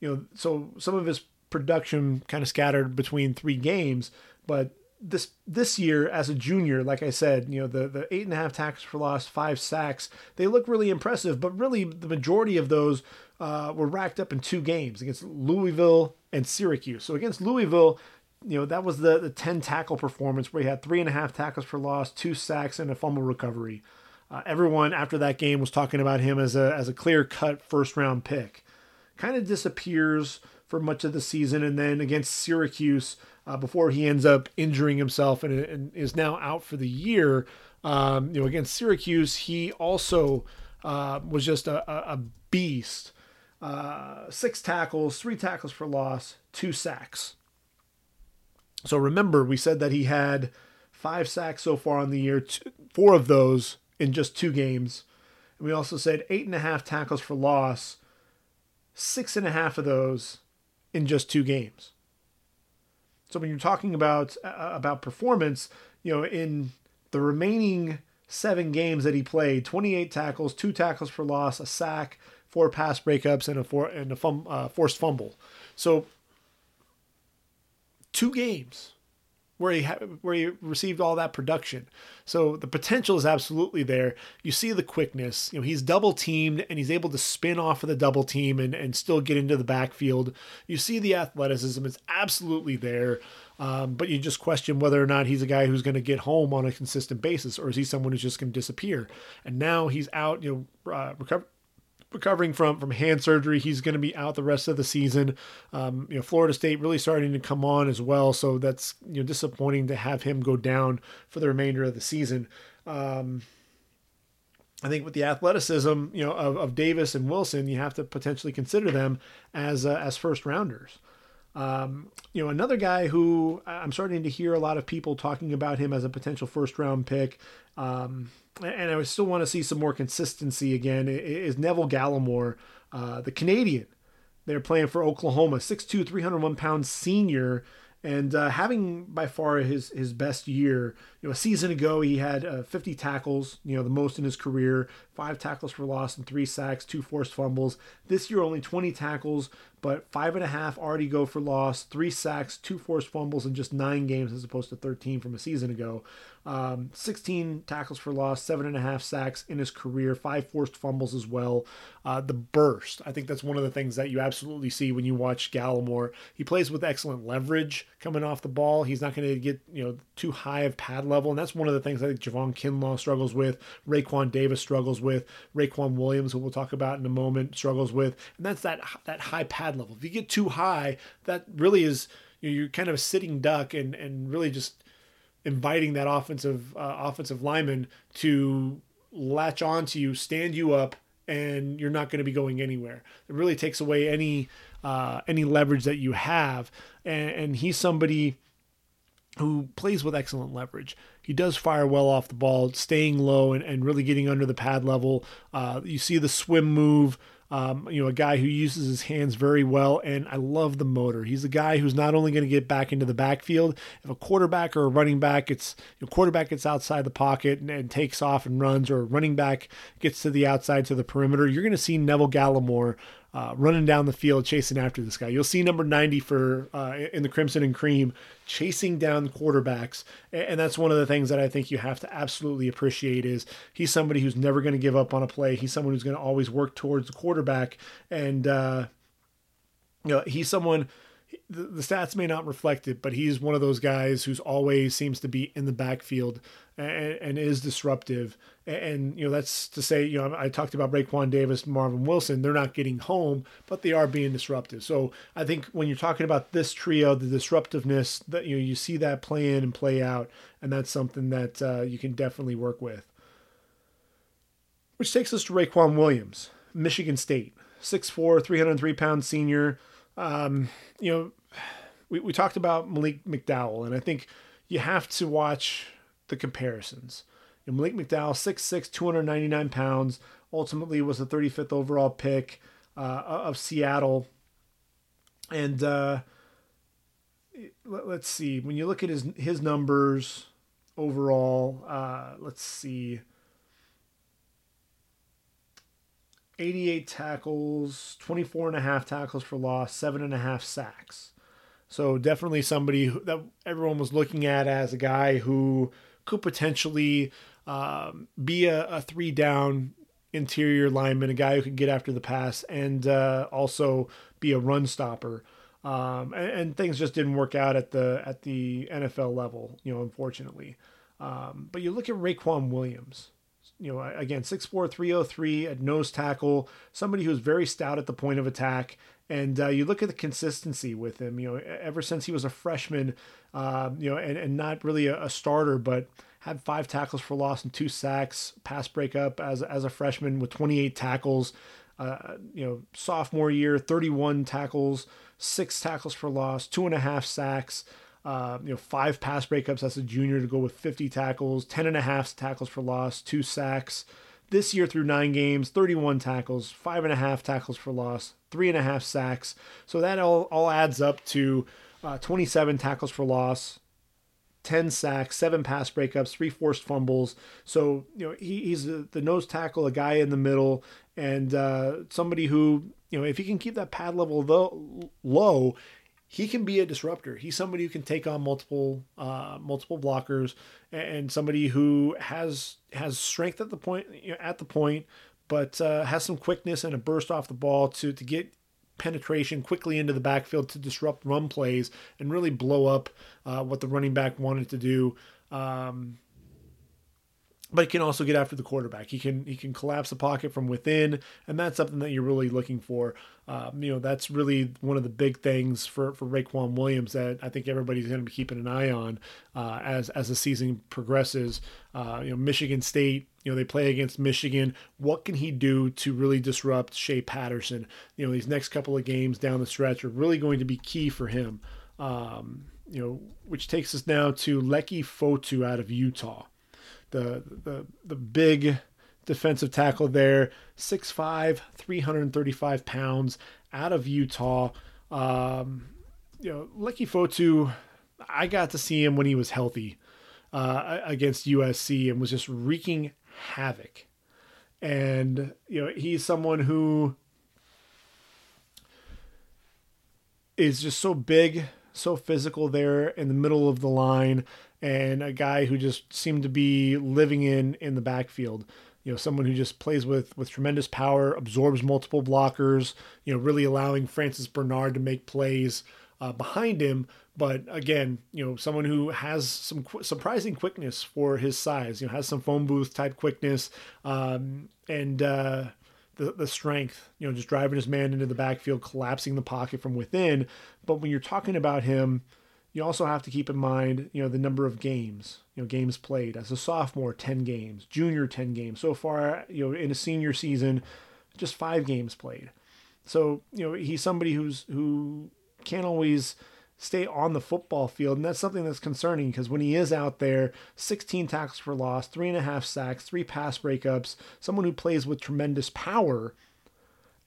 you know, so some of his production kind of scattered between three games, but this this year as a junior, like I said, you know the the eight and a half tackles for loss, five sacks, they look really impressive. But really, the majority of those uh, were racked up in two games against Louisville and Syracuse. So against Louisville, you know that was the the ten tackle performance where he had three and a half tackles for loss, two sacks, and a fumble recovery. Uh, everyone after that game was talking about him as a as a clear cut first round pick. Kind of disappears for much of the season, and then against Syracuse uh, before he ends up injuring himself and, and is now out for the year. Um, you know, against Syracuse, he also uh, was just a, a beast. Uh, six tackles, three tackles for loss, two sacks. So remember, we said that he had five sacks so far on the year, two, four of those in just two games. And we also said eight and a half tackles for loss, six and a half of those in just two games. So when you're talking about uh, about performance, you know, in the remaining seven games that he played, 28 tackles, two tackles for loss, a sack, four pass breakups, and a four and a fum, uh, forced fumble. So two games where he ha- where he received all that production. So the potential is absolutely there. You see the quickness. You know, he's double teamed and he's able to spin off of the double team and, and still get into the backfield. You see the athleticism is absolutely there. Um, but you just question whether or not he's a guy who's going to get home on a consistent basis, or is he someone who's just going to disappear? And now he's out, you know, uh, recover, recovering from from hand surgery. He's going to be out the rest of the season. Um, you know, Florida State really starting to come on as well, so that's you know disappointing to have him go down for the remainder of the season. Um, I think with the athleticism, you know, of, of Davis and Wilson, you have to potentially consider them as uh, as first rounders. Um, you know, another guy who I'm starting to hear a lot of people talking about him as a potential first round pick. Um, and I still want to see some more consistency again, is Neville Gallimore, uh, the Canadian. They're playing for Oklahoma, 6'2, 301 pound senior and uh, having by far his his best year. You know, a season ago he had uh, 50 tackles, you know, the most in his career, five tackles for loss and three sacks, two forced fumbles. This year only 20 tackles, but five and a half already go for loss, three sacks, two forced fumbles in just nine games as opposed to 13 from a season ago. Um, 16 tackles for loss, seven and a half sacks in his career, five forced fumbles as well. Uh, the burst, I think that's one of the things that you absolutely see when you watch Gallimore. He plays with excellent leverage coming off the ball. He's not going to get you know too high of pad level, and that's one of the things I think Javon Kinlaw struggles with. Raekwon Davis struggles with. Raequan Williams, who we'll talk about in a moment, struggles with, and that's that that high pad level. If you get too high, that really is you're kind of a sitting duck and and really just inviting that offensive uh, offensive lineman to latch onto you, stand you up, and you're not going to be going anywhere. It really takes away any uh, any leverage that you have, and, and he's somebody who plays with excellent leverage. He does fire well off the ball, staying low and, and really getting under the pad level. Uh, you see the swim move. Um, you know, a guy who uses his hands very well, and I love the motor. He's a guy who's not only going to get back into the backfield. If a quarterback or a running back gets, you know, quarterback gets outside the pocket and, and takes off and runs, or a running back gets to the outside to the perimeter, you're going to see Neville Gallimore uh, running down the field chasing after this guy. You'll see number 90 for uh, in the Crimson and Cream chasing down quarterbacks, and that's one of the things that I think you have to absolutely appreciate is he's somebody who's never going to give up on a play. He's someone who's going to always work towards the quarterback, and uh, you know he's someone the, the stats may not reflect it, but he's one of those guys who's always seems to be in the backfield and, and is disruptive. And, and, you know, that's to say, you know, I talked about Raekwon Davis, Marvin Wilson. They're not getting home, but they are being disruptive. So I think when you're talking about this trio, the disruptiveness that you know you see that play in and play out, and that's something that uh, you can definitely work with. Which takes us to Raequan Williams, Michigan State, 6'4", 303 pound senior. Um, you know, we, we talked about Malik McDowell, and I think you have to watch the comparisons. You know, Malik McDowell, 6'6", 299 pounds, ultimately was the 35th overall pick uh, of Seattle. And uh, let, us see, when you look at his his numbers overall, uh, let's see. 88 tackles, 24 and a half tackles for loss, seven and a half sacks. So definitely somebody that everyone was looking at as a guy who could potentially um, be a, a, three down interior lineman, a guy who could get after the pass and uh, also be a run stopper. Um, and, and, things just didn't work out at the at the NFL level, you know, unfortunately. Um, but you look at Raequan Williams you know, again, 6'4", 303 at nose tackle, somebody who's very stout at the point of attack. And uh, you look at the consistency with him, you know, ever since he was a freshman, uh, you know, and, and not really a, a, starter, but had five tackles for loss and two sacks, pass breakup as, as a freshman with 28 tackles. Uh, you know, sophomore year, 31 tackles, six tackles for loss, two and a half sacks. Uh, you know, five pass breakups as a junior to go with 50 tackles, 10 and a half tackles for loss, two sacks. This year through nine games, 31 tackles, five and a half tackles for loss, three and a half sacks. So that all, all adds up to uh, 27 tackles for loss, 10 sacks, seven pass breakups, three forced fumbles. So, you know, he, he's the, nose tackle, a guy in the middle, and uh, somebody who, you know, if he can keep that pad level low, low he can be a disruptor. He's somebody who can take on multiple uh, multiple blockers and somebody who has has strength at the point you know, at the point, but uh, has some quickness and a burst off the ball to to get penetration quickly into the backfield to disrupt run plays and really blow up uh, what the running back wanted to do. Um, but he can also get after the quarterback. He can he can collapse the pocket from within, and that's something that you're really looking for. Um, you know, that's really one of the big things for for Raequan Williams that I think everybody's going to be keeping an eye on uh, as as the season progresses. Uh, you know, Michigan State. You know, they play against Michigan. What can he do to really disrupt Shea Patterson? You know, these next couple of games down the stretch are really going to be key for him. Um, you know, which takes us now to Leki Fotu out of Utah the the the big defensive tackle there, 6'5", 335 pounds, out of Utah. Um, you know, Leki Fotu, I got to see him when he was healthy uh, against USC and was just wreaking havoc. And you know, he's someone who is just so big, so physical there in the middle of the line and a guy who just seemed to be living in in the backfield. You know, someone who just plays with with tremendous power, absorbs multiple blockers. You know, really allowing Francis Bernard to make plays uh, behind him. But again, you know, someone who has some qu- surprising quickness for his size. You know, has some phone booth type quickness um, and. Uh, the, the strength, you know, just driving his man into the backfield, collapsing the pocket from within. But when you're talking about him, you also have to keep in mind, you know, the number of games, you know, games played. As a sophomore, 10 games, junior 10 games. So far, you know, in a senior season, just 5 games played. So, you know, he's somebody who's who can't always stay on the football field, and that's something that's concerning because when he is out there, 16 tackles for loss, three and a half sacks, three pass breakups, someone who plays with tremendous power.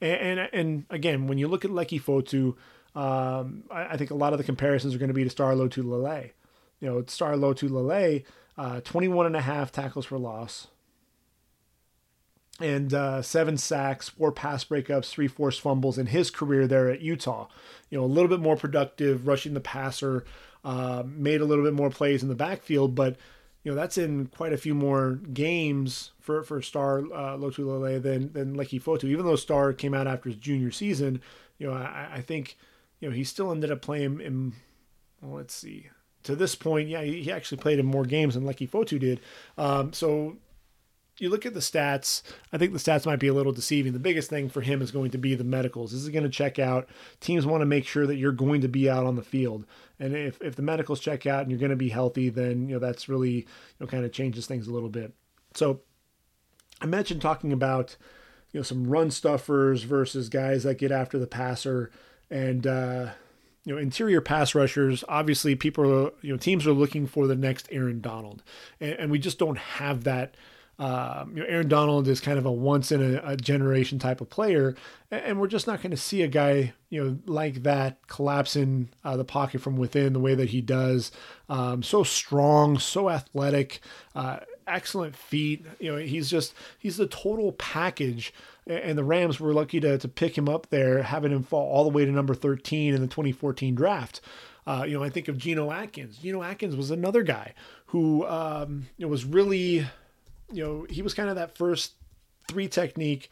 And, and, and again, when you look at Leki Fotu, um, I, I, think a lot of the comparisons are going to be to Star Lotulelei. You know, Star Lotulelei, uh, 21 and a half tackles for loss, and uh, seven sacks, four pass breakups, three forced fumbles in his career there at Utah. You know, a little bit more productive, rushing the passer, uh, made a little bit more plays in the backfield, but you know that's in quite a few more games for for Star uh, Lotulelei than than Leki Fotu. Even though Star came out after his junior season, you know I, I think you know, he still ended up playing in, well, let's see, to this point, yeah, he actually played in more games than Leki Fotu did. Um, so you look at the stats, I think the stats might be a little deceiving. The biggest thing for him is going to be the medicals. This is going to check out. Teams want to make sure that you're going to be out on the field. And if, if the medicals check out and you're going to be healthy, then, you know, that's really, you know, kind of changes things a little bit. So I mentioned talking about, you know, some run stuffers versus guys that get after the passer and uh, you know interior pass rushers. Obviously, people are you know teams are looking for the next Aaron Donald, and, and we just don't have that. Um, you know, Aaron Donald is kind of a once in a, a generation type of player, and, and we're just not going to see a guy you know like that collapsing uh, the pocket from within the way that he does. Um, so strong, so athletic. Uh, excellent feet. You know, he's just he's the total package. And the Rams were lucky to to pick him up there, having him fall all the way to number 13 in the 2014 draft. Uh, you know, I think of Geno Atkins. Geno Atkins was another guy who um, was really, you know, he was kind of that first three technique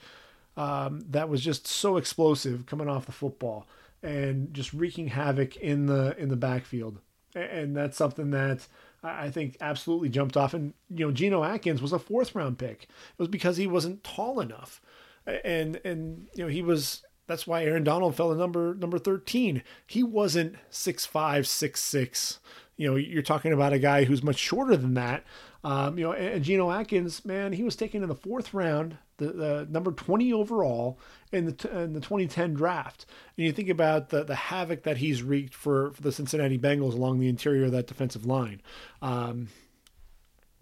um, that was just so explosive coming off the football and just wreaking havoc in the in the backfield. And that's something that I think absolutely jumped off. And you know, Geno Atkins was a fourth round pick. It was because he wasn't tall enough, and and you know he was. That's why Aaron Donald fell to number number thirteen. He wasn't six five, six six. You know, you're talking about a guy who's much shorter than that. Um, you know, and, and Geno Atkins, man, he was taken in the fourth round, the, the number 20 overall in the in the 2010 draft. And you think about the the havoc that he's wreaked for, for the Cincinnati Bengals along the interior of that defensive line. Um,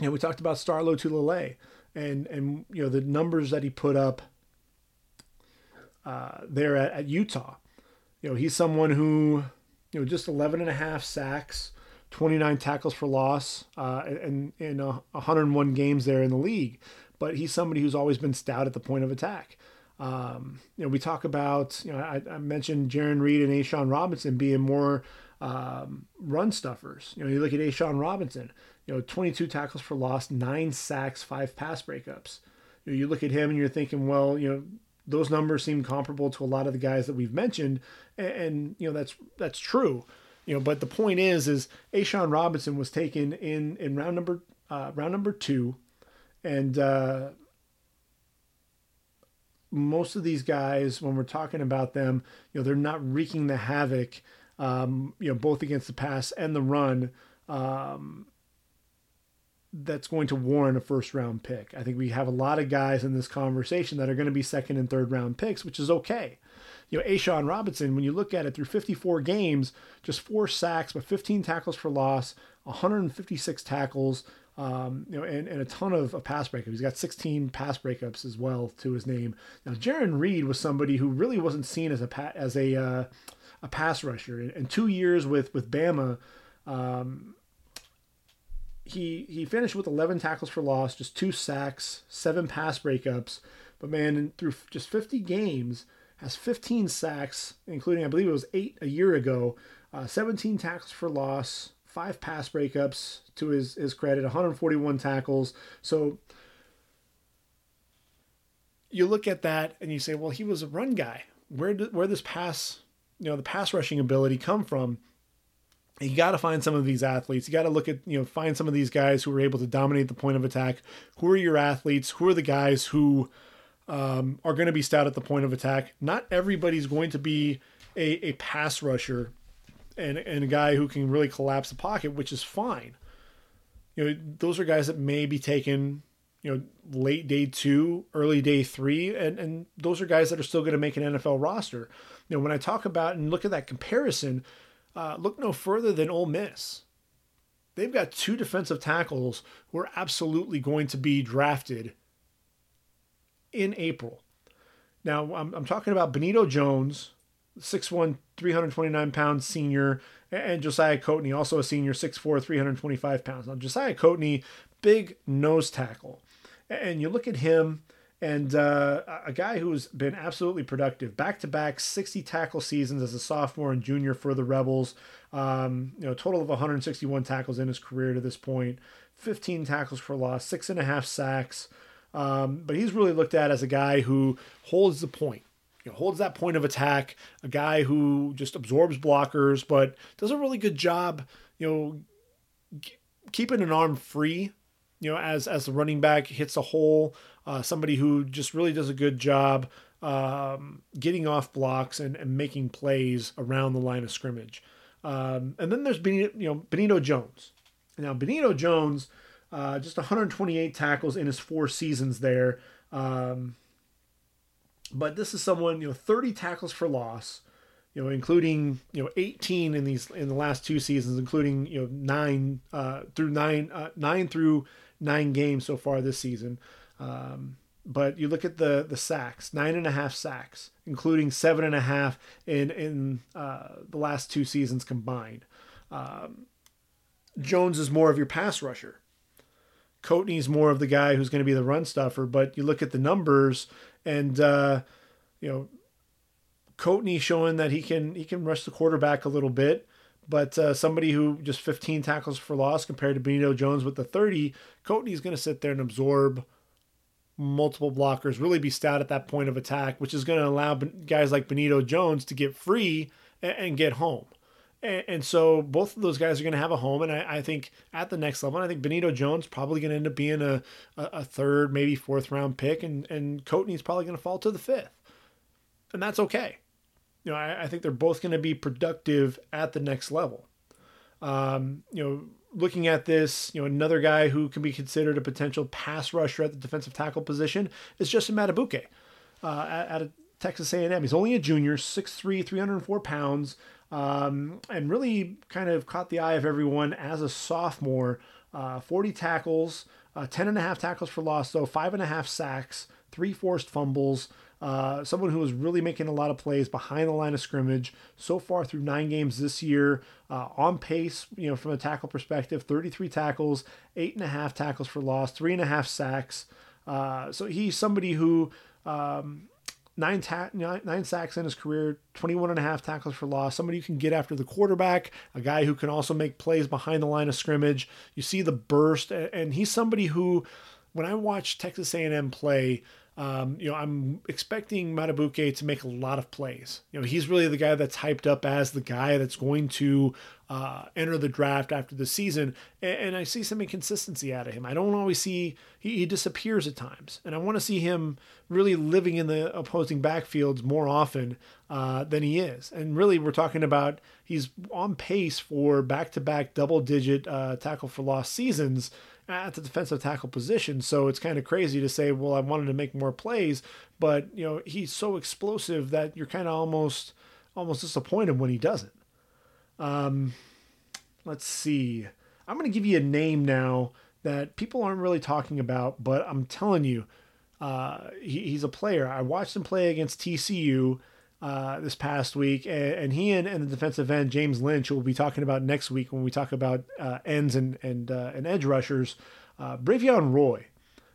and we talked about Star Lotulelei and and you know the numbers that he put up uh, there at, at Utah. You know, he's someone who, you know, just 11 and a half sacks, 29 tackles for loss, uh, and in uh, 101 games there in the league. But he's somebody who's always been stout at the point of attack. Um, you know, we talk about, you know, I, I mentioned Jarran Reed and A'Shawn Robinson being more um, run stuffers. You know, you look at A'Shawn Robinson, you know, 22 tackles for loss, nine sacks, five pass breakups. You, know, you look at him and you're thinking, well, you know, those numbers seem comparable to a lot of the guys that we've mentioned, and, and you know that's that's true. You know, but the point is, is A'Shawn Robinson was taken in in round number uh, round number two, and uh, most of these guys, when we're talking about them, you know, they're not wreaking the havoc, um, you know, both against the pass and the run. Um, that's going to warrant a first round pick. I think we have a lot of guys in this conversation that are going to be second and third round picks, which is okay. You know, A'Shawn Robinson, when you look at it through 54 games, just four sacks, but 15 tackles for loss, 156 tackles, um, you know, and, and a ton of, of pass breakups. He's got 16 pass breakups as well to his name. Now, Jarran Reed was somebody who really wasn't seen as a as a uh, a pass rusher. In, in, two years with with Bama, um, he he finished with 11 tackles for loss, just two sacks, seven pass breakups. But man, through just 50 games, has 15 sacks, including I believe it was eight a year ago, uh, 17 tackles for loss, five pass breakups to his his credit, 141 tackles. So you look at that and you say, well, he was a run guy. Where did where this pass, you know, the pass rushing ability come from? You got to find some of these athletes. You got to look at, you know, find some of these guys who are able to dominate the point of attack. Who are your athletes? Who are the guys who um, are going to be stout at the point of attack? Not everybody's going to be a, a pass rusher and, and a guy who can really collapse the pocket, which is fine. You know, those are guys that may be taken, you know, late day two, early day three, and, and those are guys that are still going to make an NFL roster. You know, when I talk about and look at that comparison, uh, look no further than Ole Miss. They've got two defensive tackles who are absolutely going to be drafted in April. Now, I'm, I'm talking about Benito Jones, 6'1, 329 pounds senior, and Josiah Coatney, also a senior, 6'4, 325 pounds. Now, Josiah Coatney, big nose tackle. And you look at him, and uh, a guy who's been absolutely productive, back to back 60 tackle seasons as a sophomore and junior for the Rebels. Um, you know, total of 161 tackles in his career to this point, 15 tackles for loss, six and a half sacks. Um, but he's really looked at as a guy who holds the point. You know, holds that point of attack, a guy who just absorbs blockers, but does a really good job, you know, keeping an arm free, you know, as as the running back hits a hole uh, somebody who just really does a good job um, getting off blocks and, and, making plays around the line of scrimmage. Um, and then there's Benito, you know Benito Jones. Now Benito Jones, uh, just 128 tackles in his four seasons there. Um, but this is someone you know 30 tackles for loss, you know, including you know 18 in these in the last two seasons, including you know nine uh, through nine uh, nine through nine games so far this season. Um, but you look at the the sacks, nine and a half sacks, including seven and a half in in uh, the last two seasons combined. Um, Jones is more of your pass rusher. Coatney's more of the guy who's going to be the run stuffer. But you look at the numbers, and uh, you know, Coatney showing that he can he can rush the quarterback a little bit. But uh, somebody who just 15 tackles for loss compared to Benito Jones with the 30, Coatney's going to sit there and absorb multiple blockers, really be stout at that point of attack, which is going to allow guys like Benito Jones to get free and, get home. And, so both of those guys are going to have a home. And I, I, think at the next level, I think Benito Jones probably going to end up being a, a, third, maybe fourth round pick, and, and Coatney's probably going to fall to the fifth. And that's okay. You know, I, I think they're both going to be productive at the next level. Um, you know, looking at this, you know, another guy who can be considered a potential pass rusher at the defensive tackle position is Justin Madubuike uh, at, at Texas A&M. He's only a junior, 6'3", 304 pounds, um, and really kind of caught the eye of everyone as a sophomore. Uh, 40 tackles, uh, 10 and a half tackles for loss, though, five and a half sacks, three forced fumbles. Uh, someone who is really making a lot of plays behind the line of scrimmage so far through nine games this year, uh, on pace, you know, from a tackle perspective, 33 tackles, eight and a half tackles for loss, three and a half sacks. Uh, so he's somebody who um, nine, ta- nine, nine sacks in his career, 21 and a half tackles for loss, somebody who can get after the quarterback, a guy who can also make plays behind the line of scrimmage. You see the burst, and he's somebody who, when I watch Texas A&M play, um, you know, I'm expecting Madubuike to make a lot of plays. You know, he's really the guy that's hyped up as the guy that's going to uh, enter the draft after the season, and, and, I see some inconsistency out of him. I don't always see he, he disappears at times, and I want to see him really living in the opposing backfields more often uh, than he is. And really, we're talking about he's on pace for back-to-back double-digit uh, tackle for loss seasons at the defensive tackle position. So it's kind of crazy to say, well, I wanted to make more plays, but you know he's so explosive that you're kind of almost almost disappointed when he doesn't. Um, let's see. I'm going to give you a name now that people aren't really talking about, but I'm telling you, uh, he, he's a player. I watched him play against TCU. Uh, this past week, and, and he and, and, the defensive end James Lynch, we'll be talking about next week when we talk about uh, ends and and uh, and edge rushers. Uh, Bravion Roy,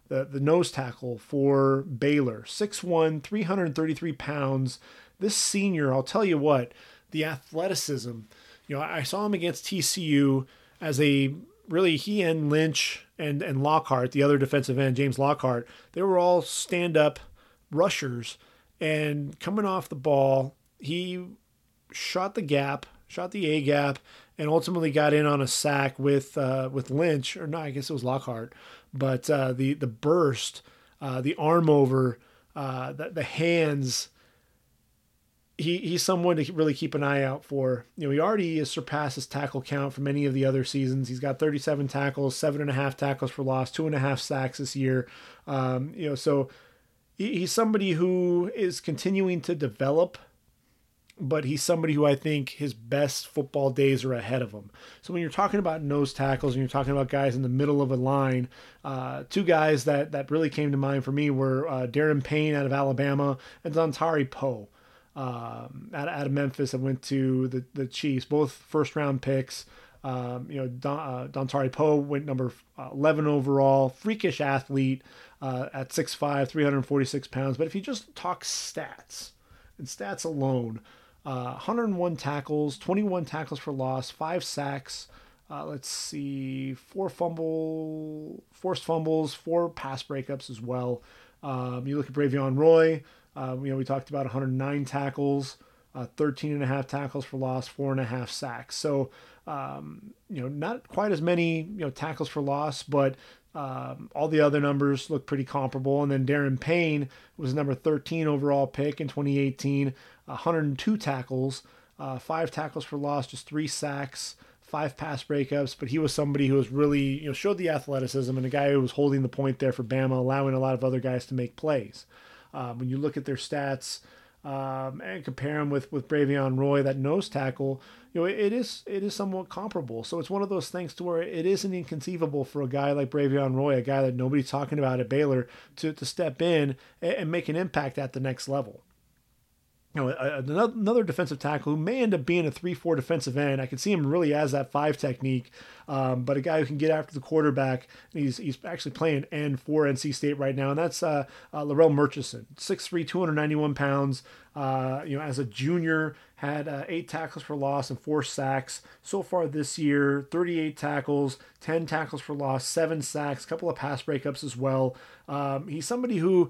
the the nose tackle for Baylor, 6'1", 333 pounds. This senior, I'll tell you what, the athleticism. You know, I saw him against TCU as a really he and Lynch and and Lockhart, the other defensive end, James Lockhart, they were all stand up rushers and coming off the ball, he shot the gap, shot the A gap, and ultimately got in on a sack with uh, with Lynch, or no, I guess it was Lockhart. But uh, the the burst, uh, the arm over, uh, the, the hands. He, he's someone to really keep an eye out for. You know, he already has surpassed his tackle count from any of the other seasons. He's got 37 tackles, seven and a half tackles for loss, two and a half sacks this year. Um, you know, so he's somebody who is continuing to develop but he's somebody who I think his best football days are ahead of him. So when you're talking about nose tackles and you're talking about guys in the middle of a line, uh, two guys that that really came to mind for me were uh, Daron Payne out of Alabama and Dontari Poe um, out, out of Memphis that went to the the Chiefs, both first round picks. Um, you know, Don, uh, Dontari Poe went number 11 overall, freakish athlete uh, at 6'5, 346 pounds. But if you just talk stats and stats alone, uh, 101 tackles, 21 tackles for loss, five sacks. Uh, let's see, four fumble, forced fumbles, four pass breakups as well. Um, you look at Bravion Roy. Um, you know, we talked about 109 tackles, uh, 13 and a half tackles for loss, four and a half sacks. So, um, you know, not quite as many, you know, tackles for loss, but um, all the other numbers look pretty comparable. And then Daron Payne was number 13 overall pick in 2018, 102 tackles, uh, five tackles for loss, just three sacks, five pass breakups. But he was somebody who was really, you know, showed the athleticism and a guy who was holding the point there for Bama, allowing a lot of other guys to make plays. Um, when you look at their stats, um, and compare him with with Bravion Roy, that nose tackle, you know, it, is it is somewhat comparable. So it's one of those things to where it isn't inconceivable for a guy like Bravion Roy, a guy that nobody's talking about at Baylor, to to step in and, and make an impact at the next level know, another defensive tackle who may end up being a 3 4 defensive end. I can see him really as that five technique, um, but a guy who can get after the quarterback. He's, he's actually playing end for NC State right now, and that's uh, uh, Larrell Murchison, 6'3, 291 pounds. Uh, you know, as a junior, had uh, eight tackles for loss and four sacks. So far this year, 38 tackles, 10 tackles for loss, seven sacks, a couple of pass breakups as well. Um, he's somebody who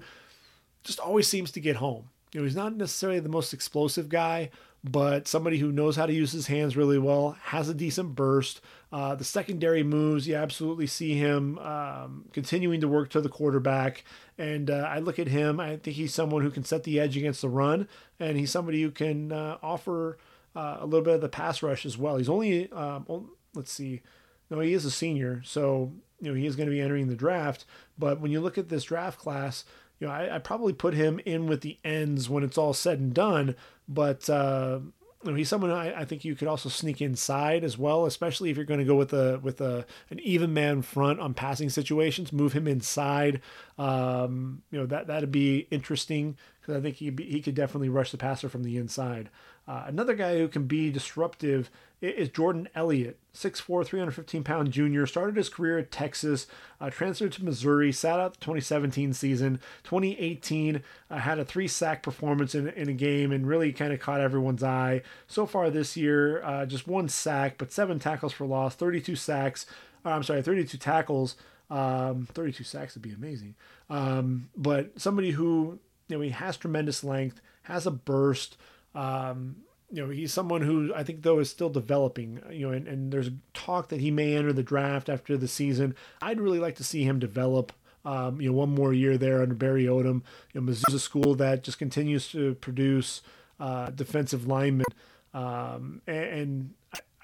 just always seems to get home. You know, he's not necessarily the most explosive guy, but somebody who knows how to use his hands really well, has a decent burst. Uh, the secondary moves, you absolutely see him um, continuing to work to the quarterback. And uh, I look at him, I think he's someone who can set the edge against the run, and he's somebody who can uh, offer uh, a little bit of the pass rush as well. He's only, um, let's see, no, he is a senior, so you know he is going to be entering the draft. But when you look at this draft class, you know, I, I probably put him in with the ends when it's all said and done. But uh, you know, he's someone I, I, think you could also sneak inside as well, especially if you're going to go with a with a an even man front on passing situations. Move him inside. Um, you know that that'd be interesting because I think he he could definitely rush the passer from the inside. Uh, another guy who can be disruptive is Jordan Elliott, 6'4, 315 pound junior. Started his career at Texas, uh, transferred to Missouri, sat out the 2017 season. 2018 uh, had a three sack performance in, in a game and really kind of caught everyone's eye. So far this year, uh, just one sack, but seven tackles for loss, 32 sacks. Uh, I'm sorry, 32 tackles. Um, 32 sacks would be amazing. Um, but somebody who, you know, he has tremendous length, has a burst. Um, you know, he's someone who I think though is still developing. You know, and, and there's talk that he may enter the draft after the season. I'd really like to see him develop. Um, you know, one more year there under Barry Odom. You know, Mizzou's a school that just continues to produce uh, defensive linemen, um, and, and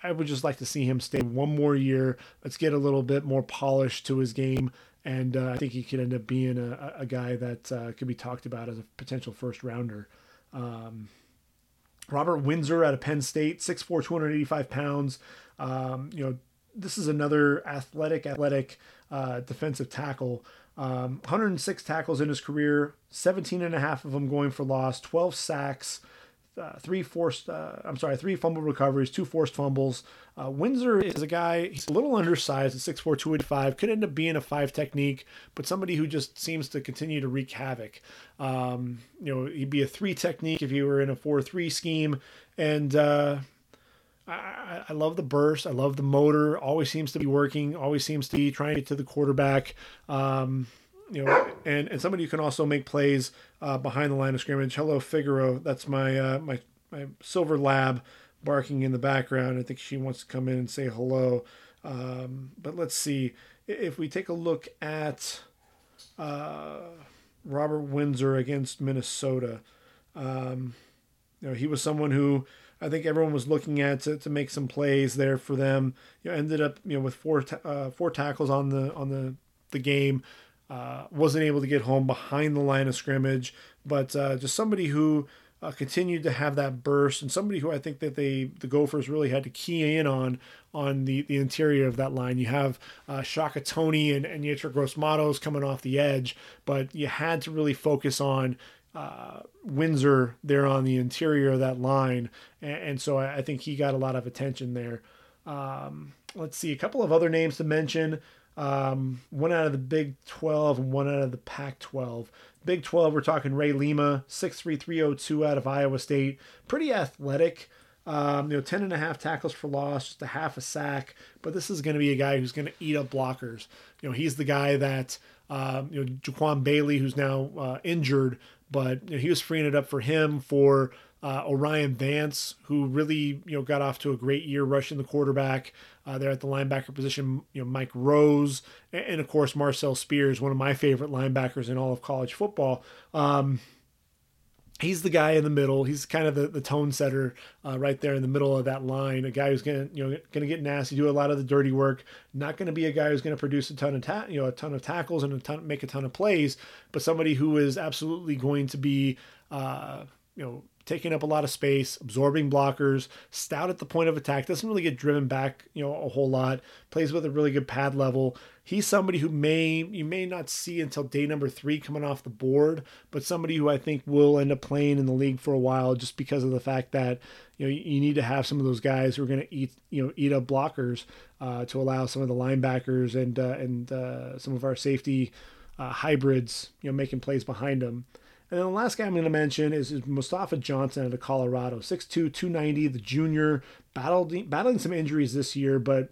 I would just like to see him stay one more year. Let's get a little bit more polish to his game. And uh, I think he could end up being a, a guy that uh, could be talked about as a potential first rounder. Um, Robert Windsor out of Penn State, 6'4, 285 pounds. Um, you know, this is another athletic, athletic uh, defensive tackle. Um, 106 tackles in his career, 17 and a half of them going for loss, 12 sacks, uh, three forced, uh, I'm sorry, three fumble recoveries, two forced fumbles. Uh, Windsor is a guy, he's a little undersized at 6'4, 285, could end up being a five technique, but somebody who just seems to continue to wreak havoc. Um, you know, he'd be a three technique if you were in a 4 3 scheme. And, uh, I, I, love the burst. I love the motor. Always seems to be working. Always seems to be trying to get to the quarterback. Um, you know, and, and somebody who can also make plays uh, behind the line of scrimmage. Hello, Figaro. That's my uh, my my silver lab barking in the background. I think she wants to come in and say hello. Um, but let's see if we take a look at uh, Robert Windsor against Minnesota. Um, you know, he was someone who I think everyone was looking at to, to make some plays there for them. You know, ended up you know with four ta- uh, four tackles on the on the the game. Uh, wasn't able to get home behind the line of scrimmage, but uh, just somebody who uh, continued to have that burst and somebody who I think that they the Gophers really had to key in on on the, the interior of that line. You have uh, Shaka Toney and, and Yetur Gross coming off the edge, but you had to really focus on uh, Windsor there on the interior of that line, and, and so I, I, think he got a lot of attention there. Um, let's see a couple of other names to mention. Um, one out of the Big 12 and one out of the Pac 12. Big 12, we're talking Ray Lima, 6'3", out of Iowa State. Pretty athletic. Um, you know, 10 and a half tackles for loss, just a half a sack. But this is going to be a guy who's going to eat up blockers. You know, he's the guy that, um, you know, Jaquan Bailey, who's now uh, injured, but you know, he was freeing it up for him for uh, O'Rien Vance, who really you know got off to a great year rushing the quarterback uh, there at the linebacker position. You know Mike Rose, and, of course Marcel Spears, one of my favorite linebackers in all of college football. Um, he's the guy in the middle. He's kind of the, the tone setter uh, right there in the middle of that line. A guy who's gonna you know gonna get nasty, do a lot of the dirty work. Not to be a guy who's to produce a ton of ta- you know a ton of tackles and a ton make a ton of plays, but somebody who is absolutely going to be uh, you know taking up a lot of space, absorbing blockers, stout at the point of attack, doesn't really get driven back, you know, a whole lot, plays with a really good pad level. He's somebody who may you may not see until day number three coming off the board, but somebody who I think will end up playing in the league for a while just because of the fact that you know you need to have some of those guys who are going to eat you know eat up blockers uh, to allow some of the linebackers and uh, and uh, some of our safety uh, hybrids you know making plays behind them. And then the last guy I'm going to mention is, Mustafa Johnson out of Colorado, 6'2", 290, the junior, battled, battling some injuries this year, but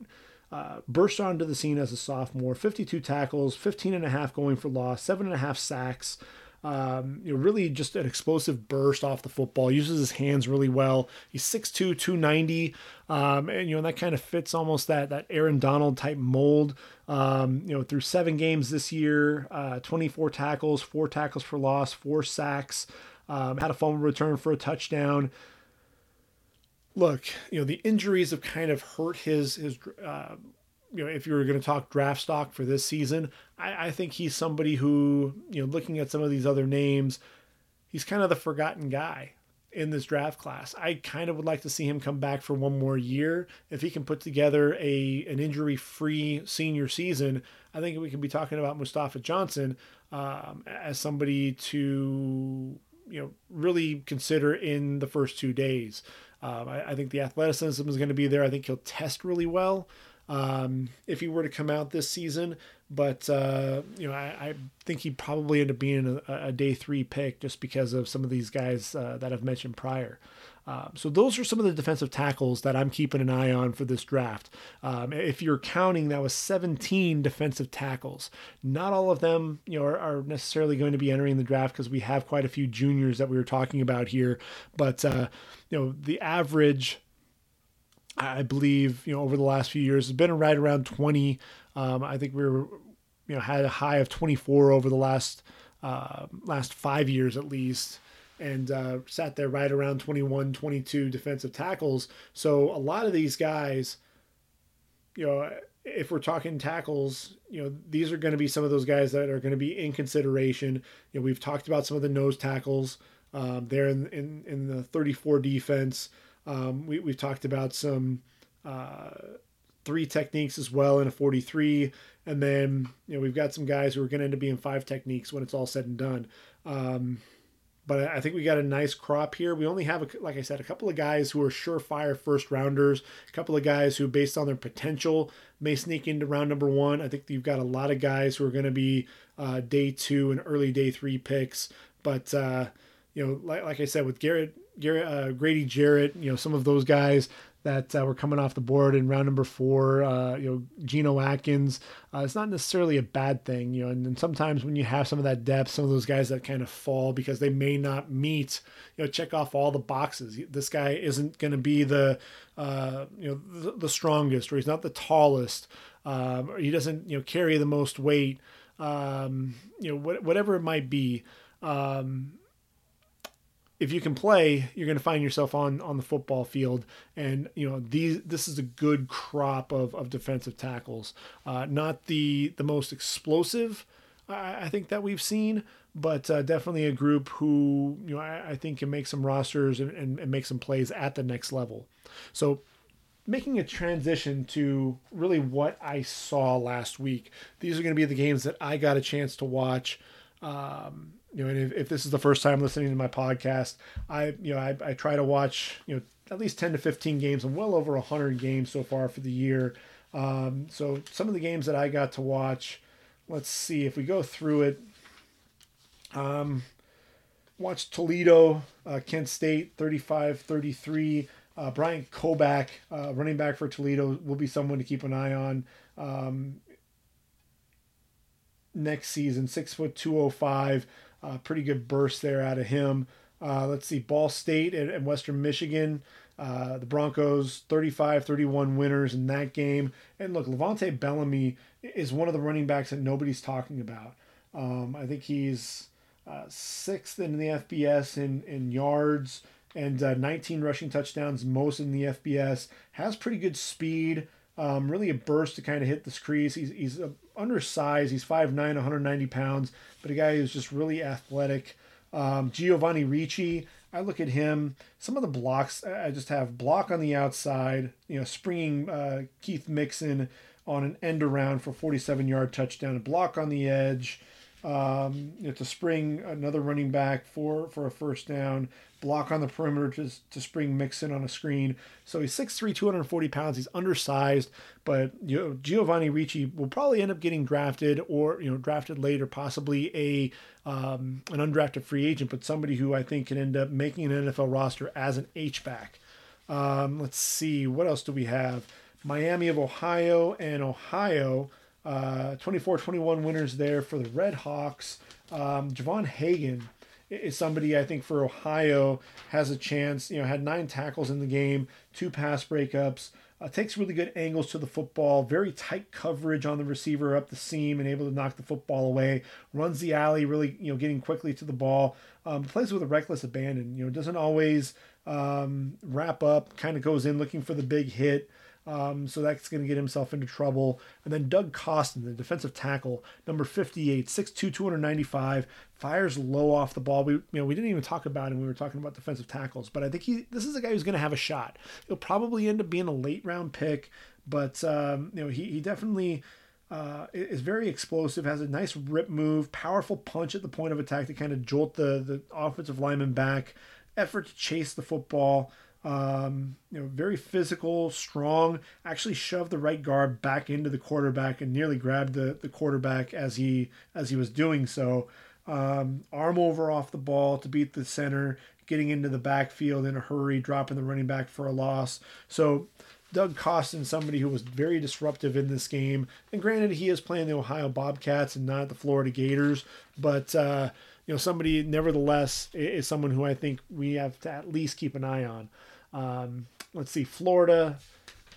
uh, burst onto the scene as a sophomore. 52 tackles, 15 and a half going for loss, seven and a half sacks. Um, you know, really just an explosive burst off the football. Uses his hands really well. He's 6'2", 290, um, and you know that kind of fits almost that that Aaron Donald type mold. Um, you know, through seven games this year, uh, 24 tackles, four tackles for loss, four sacks, um, had a fumble return for a touchdown. Look, you know the injuries have kind of hurt his his. Uh, you know, if you were going to talk draft stock for this season, I, I think he's somebody who, you know, looking at some of these other names, he's kind of the forgotten guy in this draft class. I kind of would like to see him come back for one more year. If he can put together a an injury free senior season, I think we can be talking about Mustafa Johnson um, as somebody to you know really consider in the first two days. Um, I, I, think the athleticism is going to be there. I think he'll test really well um, if he were to come out this season. But uh, you know, I, I, think he'd probably end up being a, a, day three pick just because of some of these guys uh, that I've mentioned prior. Um, so those are some of the defensive tackles that I'm keeping an eye on for this draft. Um, if you're counting, that was 17 defensive tackles. Not all of them, you know, are, are necessarily going to be entering the draft because we have quite a few juniors that we were talking about here. But uh, you know, the average. I believe you know over the last few years has been right around 20. Um, I think we were you know had a high of 24 over the last uh, last five years at least and uh, sat there right around 21, 22 defensive tackles. So a lot of these guys, you know, if we're talking tackles, you know, these are going to be some of those guys that are going to be in consideration. You know, we've talked about some of the nose tackles um, there in, in, in the 34 defense. Um, we, we've talked about some uh, three techniques as well in a 43. And then, you know, we've got some guys who are going to end up being five techniques when it's all said and done. Um, but I think we got a nice crop here. We only have, a, like I said, a couple of guys who are surefire first rounders, a couple of guys who, based on their potential, may sneak into round number one. I think you've got a lot of guys who are going to be uh, day two and early day three picks. But uh, you know, like, like I said, with Garrett, Garrett, uh, Grady Jarrett, you know, some of those guys, that uh, were coming off the board in round number four. Uh, you know, Geno Atkins. Uh, it's not necessarily a bad thing, you know. And, and, sometimes when you have some of that depth, some of those guys that kind of fall because they may not meet, you know, check off all the boxes. This guy isn't going to be the, uh, you know, the, the, strongest, or he's not the tallest, um, or he doesn't, you know, carry the most weight. Um, you know, wh- whatever it might be. Um, if you can play, you're going to find yourself on on the football field. And you know these this is a good crop of of defensive tackles. Uh, not the the most explosive, I, I think that we've seen, but uh, definitely a group who you know I, I think can make some rosters and, and, and make some plays at the next level. So making a transition to really what I saw last week. These are going to be the games that I got a chance to watch. Um, you know, and if, if, this is the first time listening to my podcast, I, you know, I, I try to watch, you know, at least 10 to 15 games I'm well over 100 games so far for the year. Um, so some of the games that I got to watch, let's see if we go through it. Um, watch Toledo, uh, Kent State 35 33. Uh, Bryant Koback, uh, running back for Toledo, will be someone to keep an eye on. Um, next season, six foot 205. Uh, pretty good burst there out of him. Uh, let's see, Ball State and, and Western Michigan. Uh, the Broncos 35 31 winners in that game. And look, LeVante Bellamy is one of the running backs that nobody's talking about. Um, I think he's uh, sixth in the FBS in, in yards and uh, 19 rushing touchdowns, most in the FBS. Has pretty good speed. Um, really a burst to kind of hit the crease. He's, he's undersized. He's 5'9", 190 pounds, but a guy who's just really athletic. Um, Giovanni Ricci, I look at him. Some of the blocks, I just have block on the outside, you know, springing uh, Keith Mixon on an end around for 47 yard touchdown, a block on the edge, um, know, to spring another running back for, for a first down, block on the perimeter to, to spring Mixon on a screen. So he's 6'3, 240 pounds. He's undersized, but you know, Giovanni Ricci will probably end up getting drafted or, you know, drafted later, possibly a um, an undrafted free agent, but somebody who I think can end up making an NFL roster as an H-back. Um, let's see, what else do we have? Miami of Ohio and Ohio, uh, 24-21 winners there for the Red Hawks. Um, Javon Hagan is somebody I think for Ohio has a chance. You know, had nine tackles in the game, two pass breakups, uh, takes really good angles to the football, very tight coverage on the receiver up the seam and able to knock the football away. Runs the alley, really you know getting quickly to the ball. Um, plays with a reckless abandon. You know, doesn't always um, wrap up. Kind of goes in looking for the big hit. Um, so that's going to get himself into trouble. And then Doug Costin, the defensive tackle, number 58, 6'2", 295, fires low off the ball. We you know we didn't even talk about him. We were talking about defensive tackles, but I think he this is a guy who's going to have a shot. He'll probably end up being a late round pick, but um, you know he he definitely uh, is very explosive, has a nice rip move, powerful punch at the point of attack to kind of jolt the, the offensive lineman back, effort to chase the football. Um, you know, very physical, strong. Actually, shoved the right guard back into the quarterback and nearly grabbed the, the quarterback as he as he was doing so. Um, arm over off the ball to beat the center, getting into the backfield in a hurry, dropping the running back for a loss. So Doug Costin, somebody who was very disruptive in this game. And granted, he is playing the Ohio Bobcats and not the Florida Gators, but uh, you know, somebody nevertheless is someone who I think we have to at least keep an eye on. Um, let's see, Florida,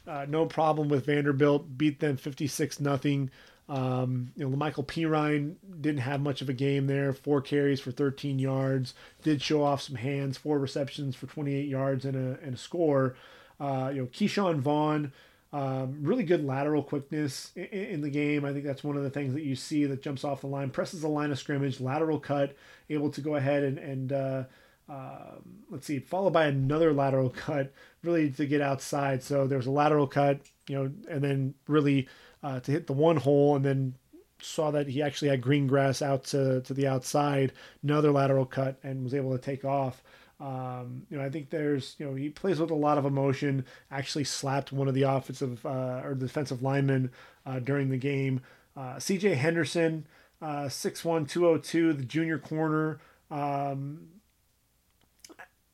uh, no problem with Vanderbilt, beat them 56 nothing. Um, you know, Lamical Perine didn't have much of a game there. Four carries for 13 yards. Did show off some hands. Four receptions for 28 yards and a and a score. Uh, you know, Ke'Shawn Vaughn, um, really good lateral quickness in, in, the game. I think that's one of the things that you see that jumps off the line. Presses the line of scrimmage, lateral cut, able to go ahead and and uh, um, let's see, followed by another lateral cut, really to get outside. So there was a lateral cut, you know, and then really uh, to hit the one hole, and then saw that he actually had green grass out to, to the outside, another lateral cut, and was able to take off. Um, you know, I think there's, you know, he plays with a lot of emotion. Actually, slapped one of the offensive uh, or defensive linemen uh, during the game. Uh, C.J. Henderson, uh, six one two zero two, the junior corner. Um,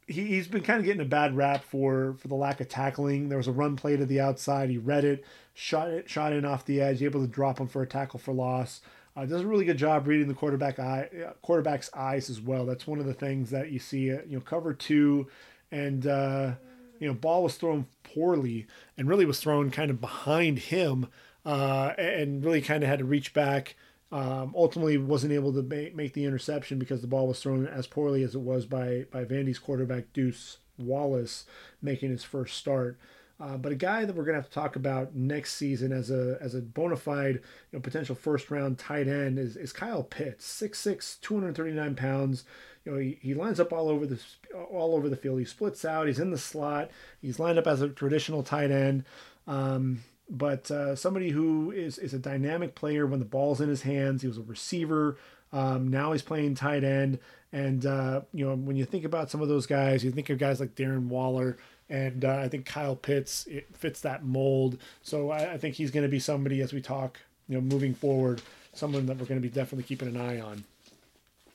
he, he's been kind of getting a bad rap for for the lack of tackling. There was a run play to the outside. He read it, shot it, shot in off the edge, able to drop him for a tackle for loss. Uh, does a really good job reading the quarterback eye, uh, quarterback's eyes as well. That's one of the things that you see. Uh, you know, cover two, and uh, you know, ball was thrown poorly, and really was thrown kind of behind him, uh, and really kind of had to reach back um, ultimately, wasn't able to make, make the interception because the ball was thrown as poorly as it was by by Vandy's quarterback Deuce Wallace making his first start. Uh, but a guy that we're going to have to talk about next season as a as a bona fide you know, potential first round tight end is, is Kyle Pitts, 6'6", 239 pounds. You know, he, he lines up all over the all over the field. He splits out. He's in the slot. He's lined up as a traditional tight end. Um, but uh, somebody who is, is a dynamic player when the ball's in his hands. He was a receiver. Um, now he's playing tight end. And, uh, you know, when you think about some of those guys, you think of guys like Darren Waller. And uh, I think Kyle Pitts it fits that mold. So I, I think he's going to be somebody as we talk, you know, moving forward, someone that we're going to be definitely keeping an eye on.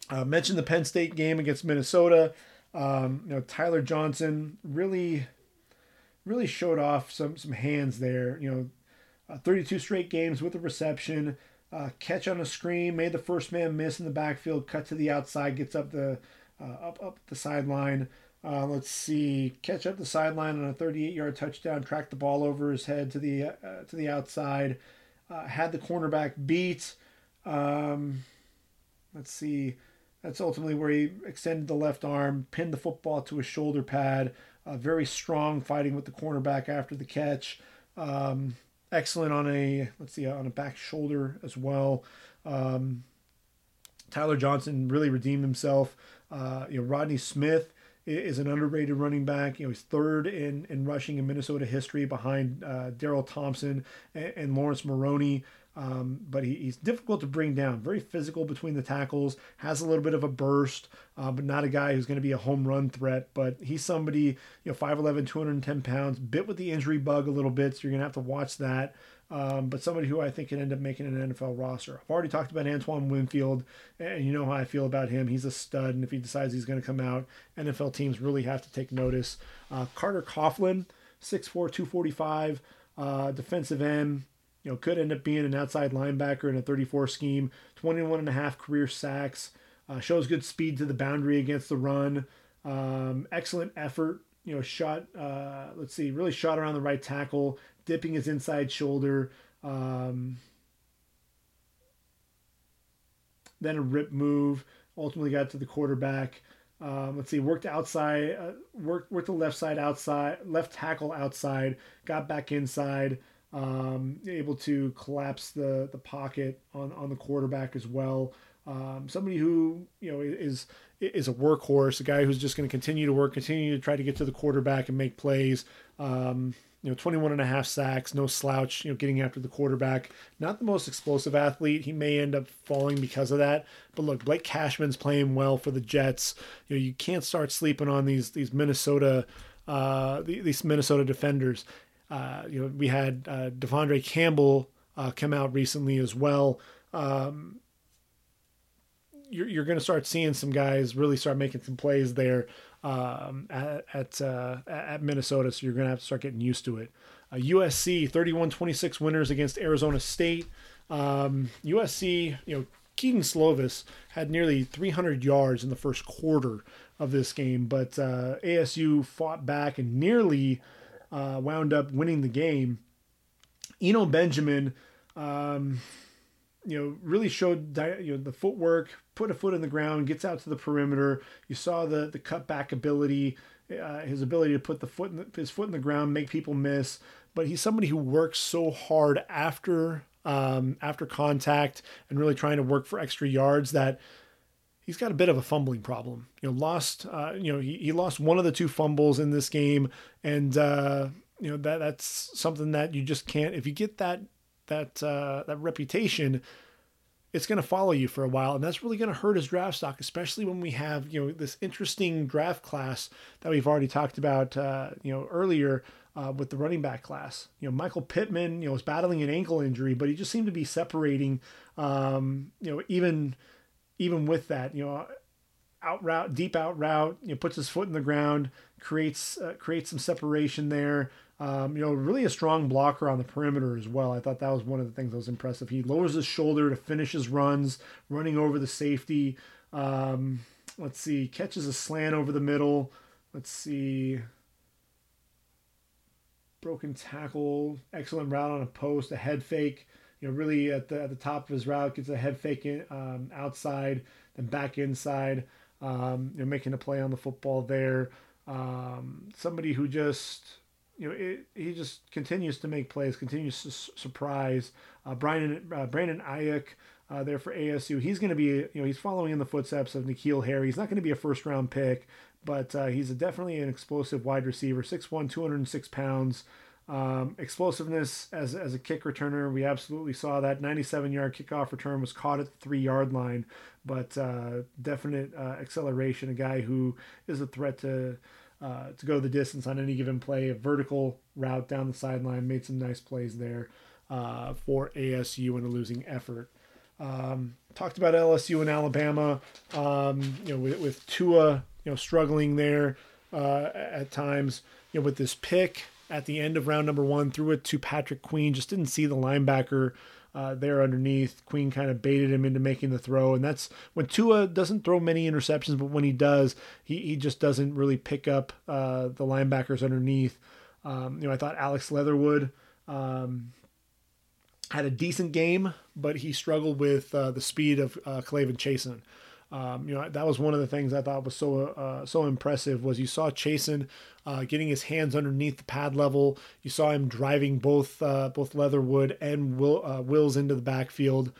Uh, mentioned the Penn State game against Minnesota. Um, you know, Tyler Johnson really really showed off some some hands there. You know, uh, 32 straight games with a reception, uh, catch on a screen, made the first man miss in the backfield, cut to the outside, gets up the uh, up up the sideline. Uh, let's see, catch up the sideline on a 38 yard touchdown, track the ball over his head to the uh, to the outside, had the cornerback beat. Um, let's see. That's ultimately where he extended the left arm, pinned the football to his shoulder pad, uh, very strong fighting with the cornerback after the catch. Um, excellent on a let's see on a back shoulder as well. Um, Tyler Johnson really redeemed himself. Uh, you know Rodney Smith is an underrated running back. You know he's third in in rushing in Minnesota history behind uh, Darrell Thompson and, and Laurence Maroney. Um, but he, he's difficult to bring down. Very physical between the tackles. Has a little bit of a burst, uh, but not a guy who's going to be a home run threat. But he's somebody, you know, 5'11", 210 pounds, bit with the injury bug a little bit, so you're going to have to watch that. Um, but somebody who I think can end up making an NFL roster. I've already talked about Antoine Winfield, and you know how I feel about him. He's a stud, and if he decides he's going to come out, NFL teams really have to take notice. Uh, Carter Coughlin, 6'4", 245, uh, defensive end you know, could end up being an outside linebacker in a 34 scheme. 21 and a half career sacks. Uh, shows good speed to the boundary against the run. Um, excellent effort. You know, shot. Uh, let's see, really shot around the right tackle, dipping his inside shoulder. Um, then a rip move. Ultimately got to the quarterback. Um, let's see, worked outside, uh, worked worked the left side outside, left tackle outside, got back inside um, able to collapse the the pocket on on the quarterback as well. Um, somebody who you know is is a workhorse, a guy who's just going to continue to work, continue to try to get to the quarterback and make plays. Um, you know, 21 and a half sacks, no slouch, you know, getting after the quarterback. Not the most explosive athlete. He may end up falling because of that. But look, Blake Cashman's playing well for the Jets. You know, you can't start sleeping on these these Minnesota uh, these Minnesota defenders. Uh, you know, we had uh, De'Vondre Campbell uh, come out recently as well. Um, you're, you're going to start seeing some guys really start making some plays there um, at at, uh, at Minnesota. So you're going to have to start getting used to it. Uh, USC 31-26 winners against Arizona State. Um, USC, you know, Kedon Slovis had nearly 300 yards in the first quarter of this game, but uh, ASU fought back and nearly uh, wound up winning the game. Eno Benjamin, um, you know, really showed you know the footwork, put a foot in the ground, gets out to the perimeter. You saw the the cutback ability, uh, his ability to put the foot the, his foot in the ground, make people miss. But he's somebody who works so hard after um, after contact and really trying to work for extra yards that he's got a bit of a fumbling problem. You know, lost uh, you know he, he lost one of the two fumbles in this game, and uh, you know that that's something that you just can't if you get that that uh, that reputation it's going to follow you for a while. And that's really going to hurt his draft stock especially when we have you know this interesting draft class that we've already talked about uh, you know earlier uh, with the running back class. You know michael pittman you know was battling an ankle injury but he just seemed to be separating um, you know even even with that you know out route deep out route you know puts his foot in the ground creates uh, creates some separation there um, you know, really a strong blocker on the perimeter as well. I thought that was one of the things that was impressive. He lowers his shoulder to finish his runs, running over the safety. Um, let's see, catches a slant over the middle. Let's see. Broken tackle, excellent route on a post, a head fake. You know, really at the at the top of his route, gets a head fake in, um, outside, then back inside. Um, you're making a play on the football there. Um, somebody who just you know, it, he just continues to make plays, continues to su- surprise. Uh, Brian, uh, Brandon Aiyuk uh, there for ASU. He's going to be, you know, he's following in the footsteps of N'Keal Harry. He's not going to be a first round pick, but uh, he's a, definitely an explosive wide receiver. 6'1", 206 pounds. Um, explosiveness as, as a kick returner, we absolutely saw that. 97 yard kickoff return was caught at the three yard line, but uh, definite uh, acceleration. A guy who is a threat to uh, to go the distance on any given play. A vertical route down the sideline made some nice plays there uh, for ASU in a losing effort. Um, talked about LSU and Alabama. Um, you know, with, with, Tua, you know, struggling there uh, at times. You know, with this pick at the end of round number one, threw it to Patrick Queen. Just didn't see the linebacker uh, there underneath. Queen kind of baited him into making the throw, and that's when Tua doesn't throw many interceptions, but when he does, he, he just doesn't really pick up uh, the linebackers underneath. Um, you know, I thought Alex Leatherwood um, had a decent game, but he struggled with uh, the speed of uh, K'Lavon Chaisson. Um, you know that was one of the things I thought was so uh, so impressive was you saw Chaisson uh, getting his hands underneath the pad level. You saw him driving both uh, both Leatherwood and Will, uh, Wills into the backfield.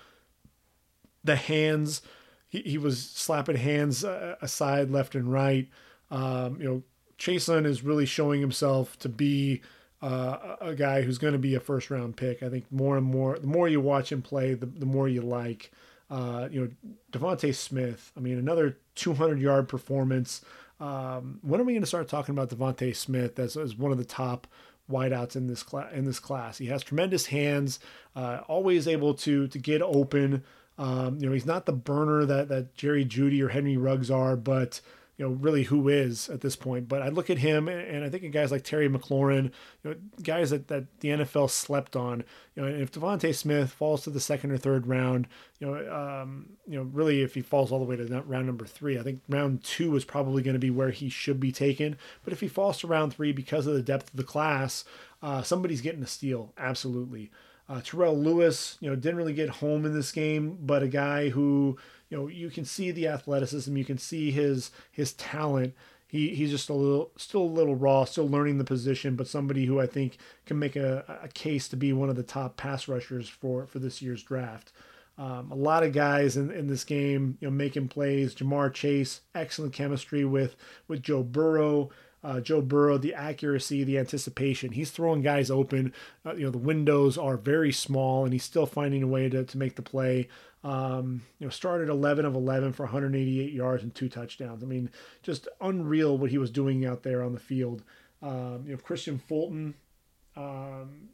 The hands, he, he was slapping hands uh, aside left and right. Um, you know, Chaisson is really showing himself to be uh, a guy who's going to be a first round pick. I think more and more, the more you watch him play, the, the more you like. Uh, you know, DeVonta Smith. I mean, another 200 yard performance. Um, when are we going to start talking about DeVonta Smith as, as one of the top wideouts in this class? In this class, he has tremendous hands, uh, always able to to get open. Um, you know, he's not the burner that that Jerry Jeudy or Henry Ruggs are, but you know, really who is at this point. But I look at him, and I think of guys like Terry McLaurin, you know, guys that, that the NFL slept on. You know, if DeVonta Smith falls to the second or third round, you know, um, you know, really if he falls all the way to round number three, I think round two is probably going to be where he should be taken. But if he falls to round three because of the depth of the class, uh, somebody's getting a steal, absolutely. Uh, Terrell Lewis, you know, didn't really get home in this game, but a guy who you know you can see the athleticism, you can see his his talent. He he's just a little still a little raw, still learning the position, but somebody who I think can make a, a case to be one of the top pass rushers for for this year's draft. Um, a lot of guys in, in this game, you know, making plays. Ja'Marr Chase, excellent chemistry with with Joe Burrow. uh, Joe Burrow, the accuracy, the anticipation. He's throwing guys open. Uh, you know, the windows are very small, and he's still finding a way to, to make the play. Um, you know, started 11 of 11 for 188 yards and two touchdowns. I mean, just unreal what he was doing out there on the field. Um, you know, Kristian Fulton um,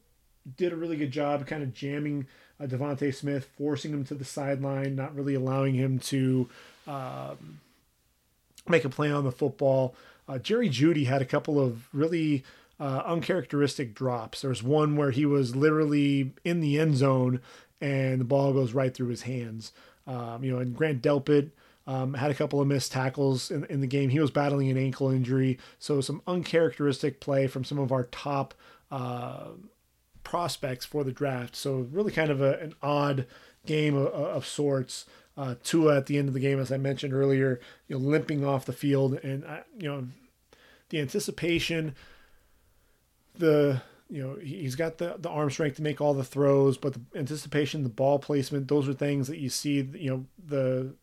did a really good job kind of jamming uh, DeVonta Smith, forcing him to the sideline, not really allowing him to um, make a play on the football. Uh, Jerry Jeudy had a couple of really uh, uncharacteristic drops. There's one where he was literally in the end zone and the ball goes right through his hands. Um, you know, and Grant Delpit um, had a couple of missed tackles in, in the game. He was battling an ankle injury, so some uncharacteristic play from some of our top uh, prospects for the draft. So really kind of a, an odd game of, of sorts. Uh, Tua at the end of the game, as I mentioned earlier, you know, limping off the field, and uh, you know, the anticipation, the you know, he's got the the arm strength to make all the throws, but the anticipation, the ball placement, those are things that you see. You know, the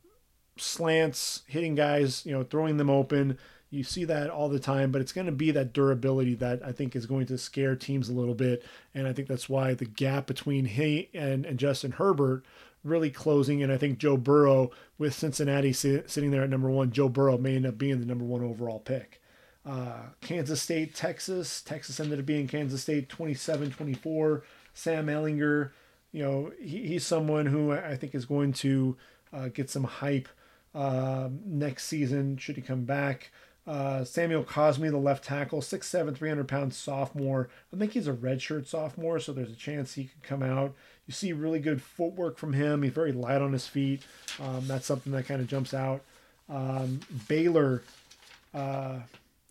slants hitting guys, you know, throwing them open. You see that all the time, but it's going to be that durability that I think is going to scare teams a little bit. And I think that's why the gap between he and, and Justin Herbert really closing. And I think Joe Burrow, with Cincinnati sitting there at number one, Joe Burrow may end up being the number one overall pick. Uh, Kansas State, Texas. Texas ended up being Kansas State 27 24. Sam Ehlinger, you know, he, he's someone who I think is going to uh, get some hype uh, next season should he come back. Uh, Samuel Cosmi, the left tackle, 6'7, 300 pound sophomore. I think he's a redshirt sophomore, so there's a chance he could come out. You see really good footwork from him. He's very light on his feet. Um, that's something that kind of jumps out. Um, Baylor, uh,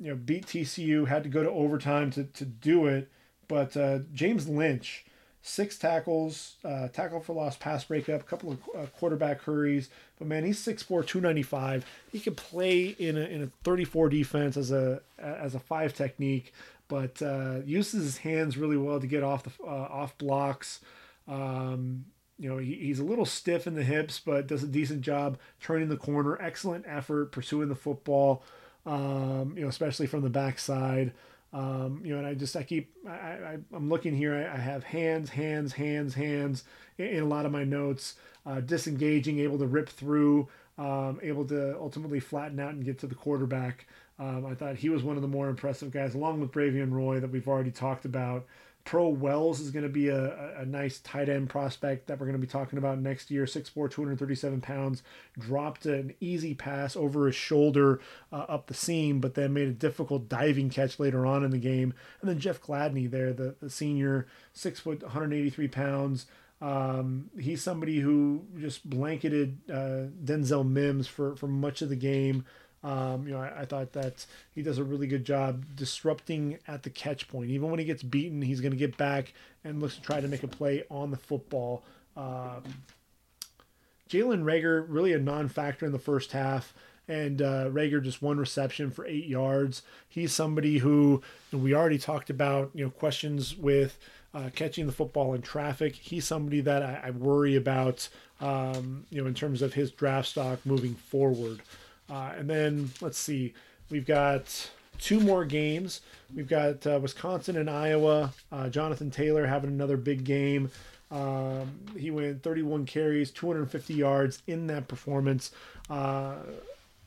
you know, beat TCU, had to go to overtime to, to do it. But uh, James Lynch, six tackles, uh, tackle for loss, pass breakup, couple of uh, quarterback hurries. But man, he's 6'4", 295. He can play in a, in a 34 defense as a as a five technique, but uh, uses his hands really well to get off the uh, off blocks. Um, you know, he, he's a little stiff in the hips, but does a decent job turning the corner. Excellent effort pursuing the football. Um, you know, especially from the backside. Um, you know, and I just I keep I, I am looking here. I, I, have hands, hands, hands, hands in, in a lot of my notes. Uh, disengaging, able to rip through, um, able to ultimately flatten out and get to the quarterback. Um, I thought he was one of the more impressive guys, along with Bravvion Roy that we've already talked about. Pro Wells is going to be a, a, nice tight end prospect that we're going to be talking about next year. 6'4, 237 pounds. Dropped an easy pass over his shoulder uh, up the seam, but then made a difficult diving catch later on in the game. And then Jeff Gladney there, the, the senior, 6 foot, 183 pounds. Um, he's somebody who just blanketed uh, Denzel Mims for, for much of the game. Um, you know, I, I, thought that he does a really good job disrupting at the catch point. Even when he gets beaten, he's going to get back and looks to try to make a play on the football. Um, Jalen Reagor really a non factor in the first half. And uh, Reagor just one reception for eight yards. He's somebody who we already talked about, you know, questions with uh, catching the football in traffic. He's somebody that I, I worry about, um, you know, in terms of his draft stock moving forward. Uh, and then let's see, we've got two more games. We've got uh, Wisconsin and Iowa. Uh, Jonathan Taylor having another big game. Um, he went 31 carries, 250 yards in that performance. Uh,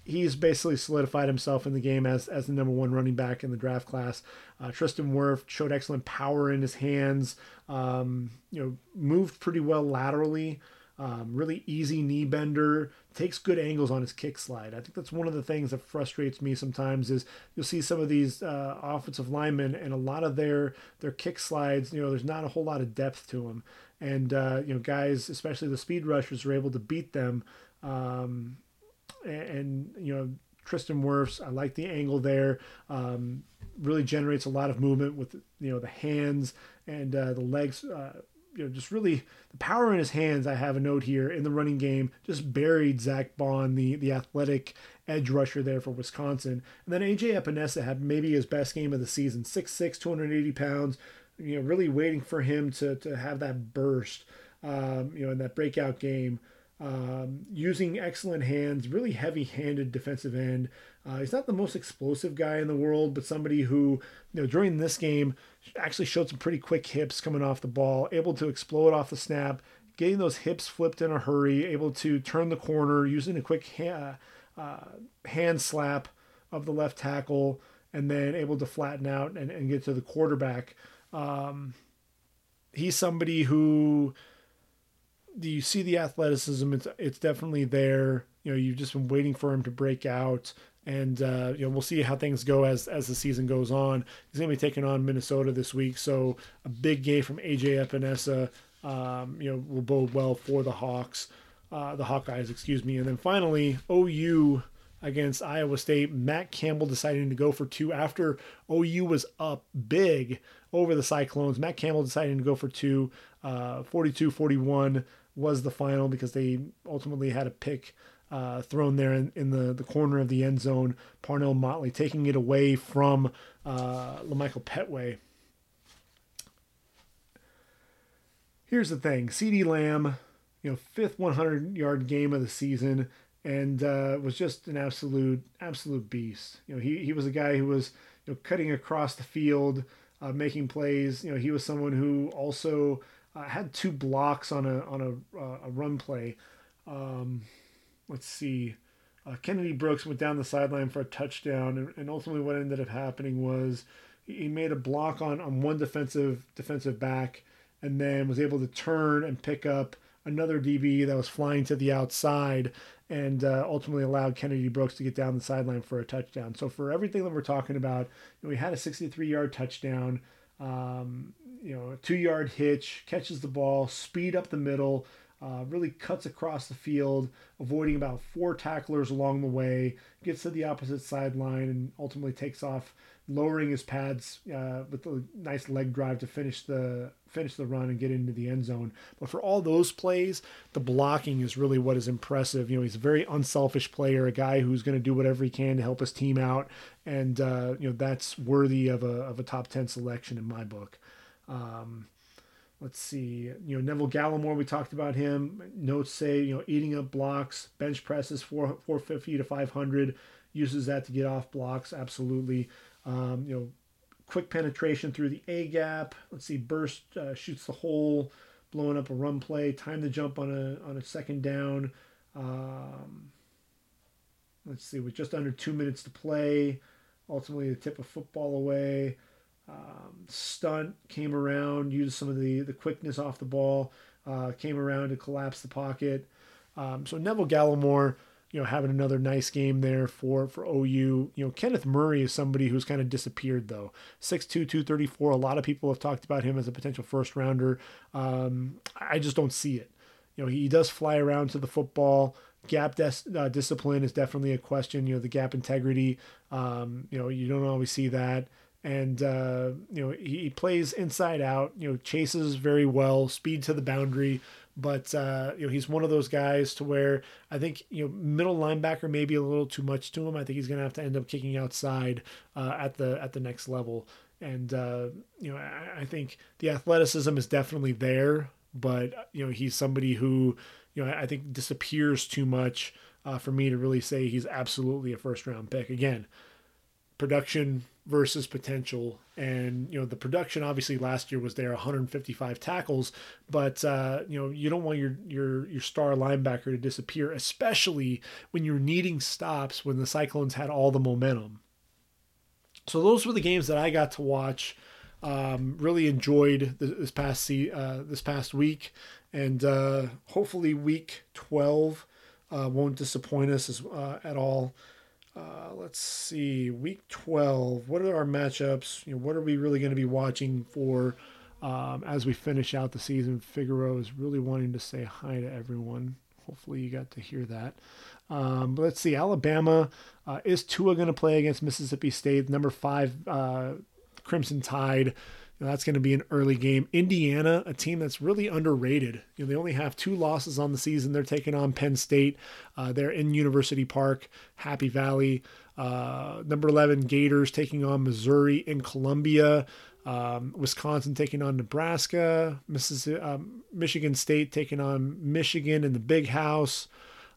he's basically solidified himself in the game as, as the number one running back in the draft class. Uh, Tristan Wirfs showed excellent power in his hands. Um, you know, moved pretty well laterally. Um, really easy knee bender, takes good angles on his kick slide. I think that's one of the things that frustrates me sometimes is you'll see some of these uh, offensive linemen and a lot of their their kick slides. You know, there's not a whole lot of depth to them, and uh, you know, guys, especially the speed rushers, are able to beat them. Um, and, and, you know, Tristan Wirfs, I like the angle there. Um, really generates a lot of movement with you know the hands and uh, the legs. You know, just really the power in his hands. I have a note here in the running game, just buried Zack Baun, the the athletic edge rusher there for Wisconsin. And then AJ Epenesa had maybe his best game of the season, 6'6", 280 pounds. You know, really waiting for him to to have that burst. Um, you know, in that breakout game. Um, using excellent hands, really heavy-handed defensive end. Uh, he's not the most explosive guy in the world, but somebody who, you know, during this game actually showed some pretty quick hips coming off the ball, able to explode off the snap, getting those hips flipped in a hurry, able to turn the corner using a quick ha- uh, hand slap of the left tackle, and then able to flatten out and, and get to the quarterback. Um, he's somebody who you see the athleticism? It's it's definitely there. You know, you've just been waiting for him to break out, and uh, you know we'll see how things go as as the season goes on. He's going to be taking on Minnesota this week, so a big game from AJ Epenesa. Um, you know, will bode well for the Hawks, uh, the Hawkeyes, excuse me. And then finally, OU against Iowa State. Matt Campbell deciding to go for two after OU was up big over the Cyclones. Matt Campbell deciding to go for two. Uh, 42-41 was the final because they ultimately had a pick uh, thrown there in, in, the, the corner of the end zone. Parnell Motley taking it away from uh, La'Michael Pettway. Here's the thing CeeDee Lamb, you know, fifth 100 yard game of the season and uh, was just an absolute absolute beast. You know, he, he was a guy who was you know cutting across the field, uh, making plays. You know, he was someone who also uh, had two blocks on a on a, uh, a run play. Um, let's see. Uh, Kennedy Brooks went down the sideline for a touchdown, and, and, ultimately what ended up happening was he made a block on, on one defensive defensive back, and then was able to turn and pick up another DB that was flying to the outside, and uh, ultimately allowed Kennedy Brooks to get down the sideline for a touchdown. So for everything that we're talking about, you know, we had a 63 yard touchdown. Um, you know, two yard hitch, catches the ball, speed up the middle, uh, really cuts across the field, avoiding about four tacklers along the way, gets to the opposite sideline, and ultimately takes off, lowering his pads uh, with a nice leg drive to finish the finish the run and get into the end zone. But for all those plays, the blocking is really what is impressive. You know, he's a very unselfish player, a guy who's going to do whatever he can to help his team out, and uh, you know that's worthy of a of a top ten selection in my book. Um, let's see, you know, Neville Gallimore, we talked about him. Notes say, you know, eating up blocks, bench presses, four, 450 to 500, uses that to get off blocks, absolutely. Um, you know, quick penetration through the A gap. Let's see, burst uh, shoots the hole, blowing up a run play, time to jump on a, on a second down. Um, let's see, with just under two minutes to play, ultimately the tip of football away. Um, stunt came around, used some of the, the quickness off the ball, uh, came around to collapse the pocket. Um, so Neville Gallimore, you know, having another nice game there for for OU. You know, Kenneth Murray is somebody who's kind of disappeared though. 6'2", 234. A lot of people have talked about him as a potential first rounder. Um, I just don't see it. You know, he does fly around to the football. Gap des- uh, discipline is definitely a question. You know, the gap integrity. Um, you know, you don't always see that and uh, you know he, he, plays inside out. You know, chases very well, speed to the boundary. But uh, you know he's one of those guys to where I think you know middle linebacker may be a little too much to him. I think he's going to have to end up kicking outside uh, at the at the next level. And uh, you know I, I think the athleticism is definitely there, but you know he's somebody who you know I think disappears too much uh, for me to really say he's absolutely a first round pick. Again, production versus potential. And you know the production obviously last year was there 155 tackles, but uh, you know you don't want your your your star linebacker to disappear, especially when you're needing stops when the Cyclones had all the momentum. So those were the games that I got to watch. Um, really enjoyed this past uh, this past week, and uh, hopefully week 12 uh, won't disappoint us as, uh, at all. Uh, let's see, week 12. What are our matchups? You know, what are we really going to be watching for um, as we finish out the season? Figaro is really wanting to say hi to everyone. Hopefully, you got to hear that. Um, let's see, Alabama uh, is Tua going to play against Mississippi State? Number five, uh, Crimson Tide. You know, that's going to be an early game. Indiana, a team that's really underrated. You know, they only have two losses on the season. They're taking on Penn State. Uh, they're in University Park, Happy Valley. Uh, number 11, Gators taking on Missouri in Columbia. Um, Wisconsin taking on Nebraska, Mississippi, um, Michigan State taking on Michigan in the Big House.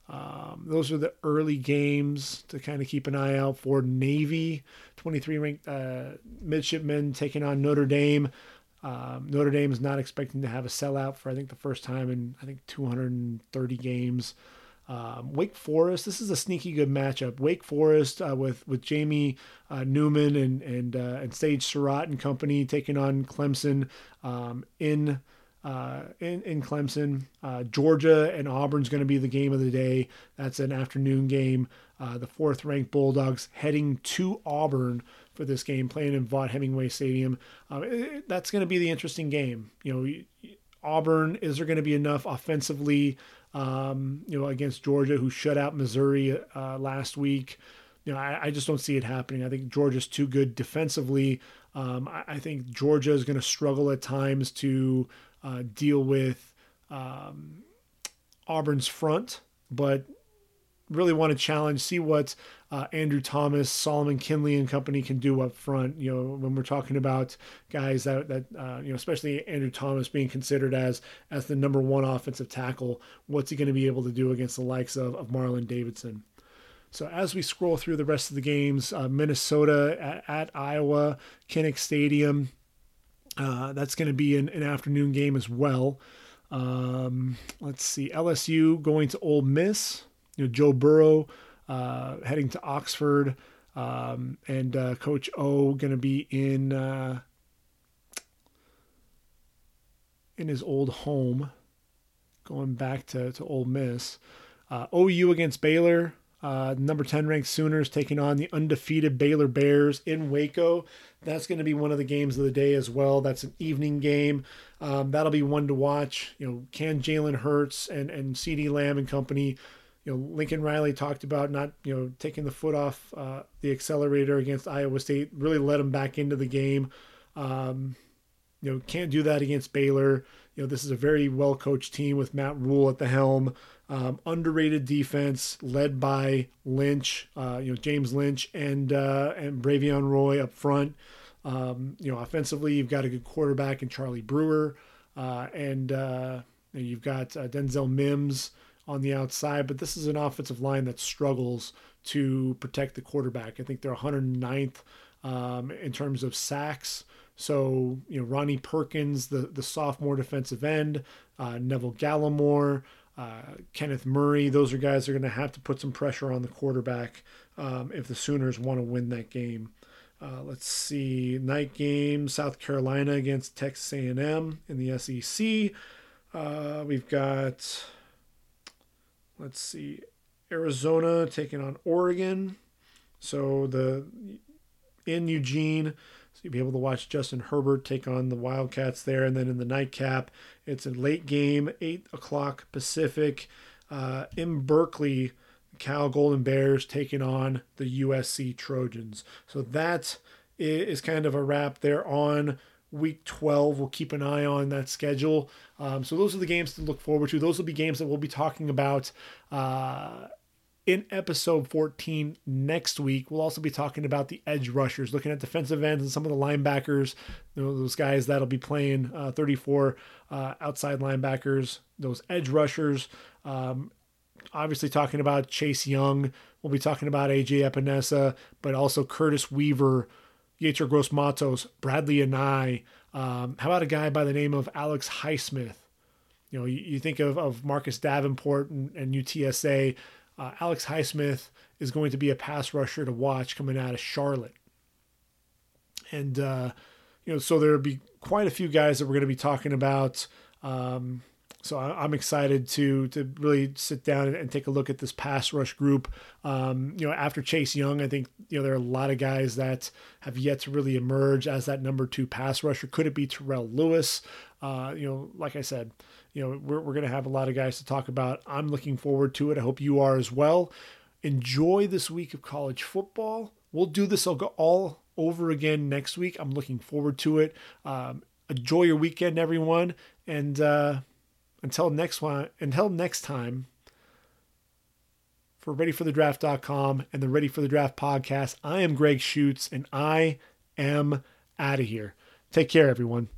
Um, those are the early games to kind of keep an eye out for. Navy, 23 ranked uh, midshipmen taking on Notre Dame. Um, Notre Dame is not expecting to have a sellout for I think the first time in I think 230 games. Um, Wake Forest, this is a sneaky good matchup. Wake Forest uh, with with Jamie uh, Newman and and uh, and Sage Surratt and company taking on Clemson um, in uh, in, in Clemson. Uh, Georgia and Auburn's going to be the game of the day. That's an afternoon game. Uh, the fourth ranked Bulldogs heading to Auburn for this game, playing in Vaught Hemingway Stadium. Um, it, that's going to be the interesting game. You know, Auburn, is there going to be enough offensively, um, you know, against Georgia, who shut out Missouri uh, last week? You know, I, I, just don't see it happening. I think Georgia's too good defensively. Um, I, I, think Georgia is going to struggle at times to uh, deal with um, Auburn's front, but really want to challenge, see what uh, Andrew Thomas, Solomon Kindley, and company can do up front. You know, when we're talking about guys that that uh, you know, especially Andrew Thomas being considered as as the number one offensive tackle, what's he going to be able to do against the likes of of Marlon Davidson? So as we scroll through the rest of the games, uh, Minnesota at, at, Iowa, Kinnick Stadium. Uh, that's going to be an, an, afternoon game as well. Um, let's see, LSU going to Ole Miss. You know, Joe Burrow uh, heading to Oxford, um, and uh, Coach O going to be in uh, in his old home, going back to to Ole Miss. Uh, OU against Baylor. Uh, number 10 ranked Sooners taking on the undefeated Baylor Bears in Waco. That's going to be one of the games of the day as well. That's an evening game. Um, that'll be one to watch. You know, can Jalen Hurts and, and CeeDee Lamb and company, you know, Lincoln Riley talked about not, you know, taking the foot off uh, the accelerator against Iowa State, really let them back into the game. Um, you know, can't do that against Baylor. You know, this is a very well coached team with Matt Rhule at the helm. Um, underrated defense led by Lynch, uh, you know James Lynch and uh, and Bravvion Roy up front. Um, you know offensively, you've got a good quarterback in Charlie Brewer, uh, and uh, you've got uh, Denzel Mims on the outside. But this is an offensive line that struggles to protect the quarterback. I think they're 109th um, in terms of sacks. So you know Ronnie Perkins, the the sophomore defensive end, uh, Neville Gallimore uh, Kenneth Murray. Those are guys that are going to have to put some pressure on the quarterback um, if the Sooners want to win that game. Uh, let's see, night game: South Carolina against Texas A&M in the SEC. Uh, we've got, let's see, Arizona taking on Oregon. So the in Eugene, so you'll be able to watch Justin Herbert take on the Wildcats there. And then in the nightcap, it's a late game, 8 o'clock Pacific. Uh, in Berkeley, Cal Golden Bears taking on the USC Trojans. So that is kind of a wrap there on week 12. We'll keep an eye on that schedule. Um, so those are the games to look forward to. Those will be games that we'll be talking about uh, in episode 14 next week, we'll also be talking about the edge rushers, looking at defensive ends and some of the linebackers, you know, those guys that'll be playing uh, 34 uh, outside linebackers, those edge rushers. Um, obviously, talking about Chase Young. We'll be talking about AJ Epenesa, but also Curtis Weaver, Yetur Gross Matos, Bradlee Anae. Um, how about a guy by the name of Alex Highsmith? You know, you, you think of, of Marcus Davenport and, and UTSA uh, Alex Highsmith is going to be a pass rusher to watch coming out of Charlotte. And, uh, you know, so there'll be quite a few guys that we're going to be talking about. Um, so I'm excited to to really sit down and, take a look at this pass rush group. Um, you know, after Chase Young, I think you know there are a lot of guys that have yet to really emerge as that number two pass rusher. Could it be Terrell Lewis? Uh, you know, like I said, you know, we're, we're going to have a lot of guys to talk about. I'm looking forward to it. I hope you are as well. Enjoy this week of college football. We'll do this all over again next week. I'm looking forward to it. Um, enjoy your weekend, everyone. And uh, until next one, until next time, for ReadyForTheDraft.com and the Ready for the Draft podcast, I am Greg Schutz, and I am out of here. Take care, everyone.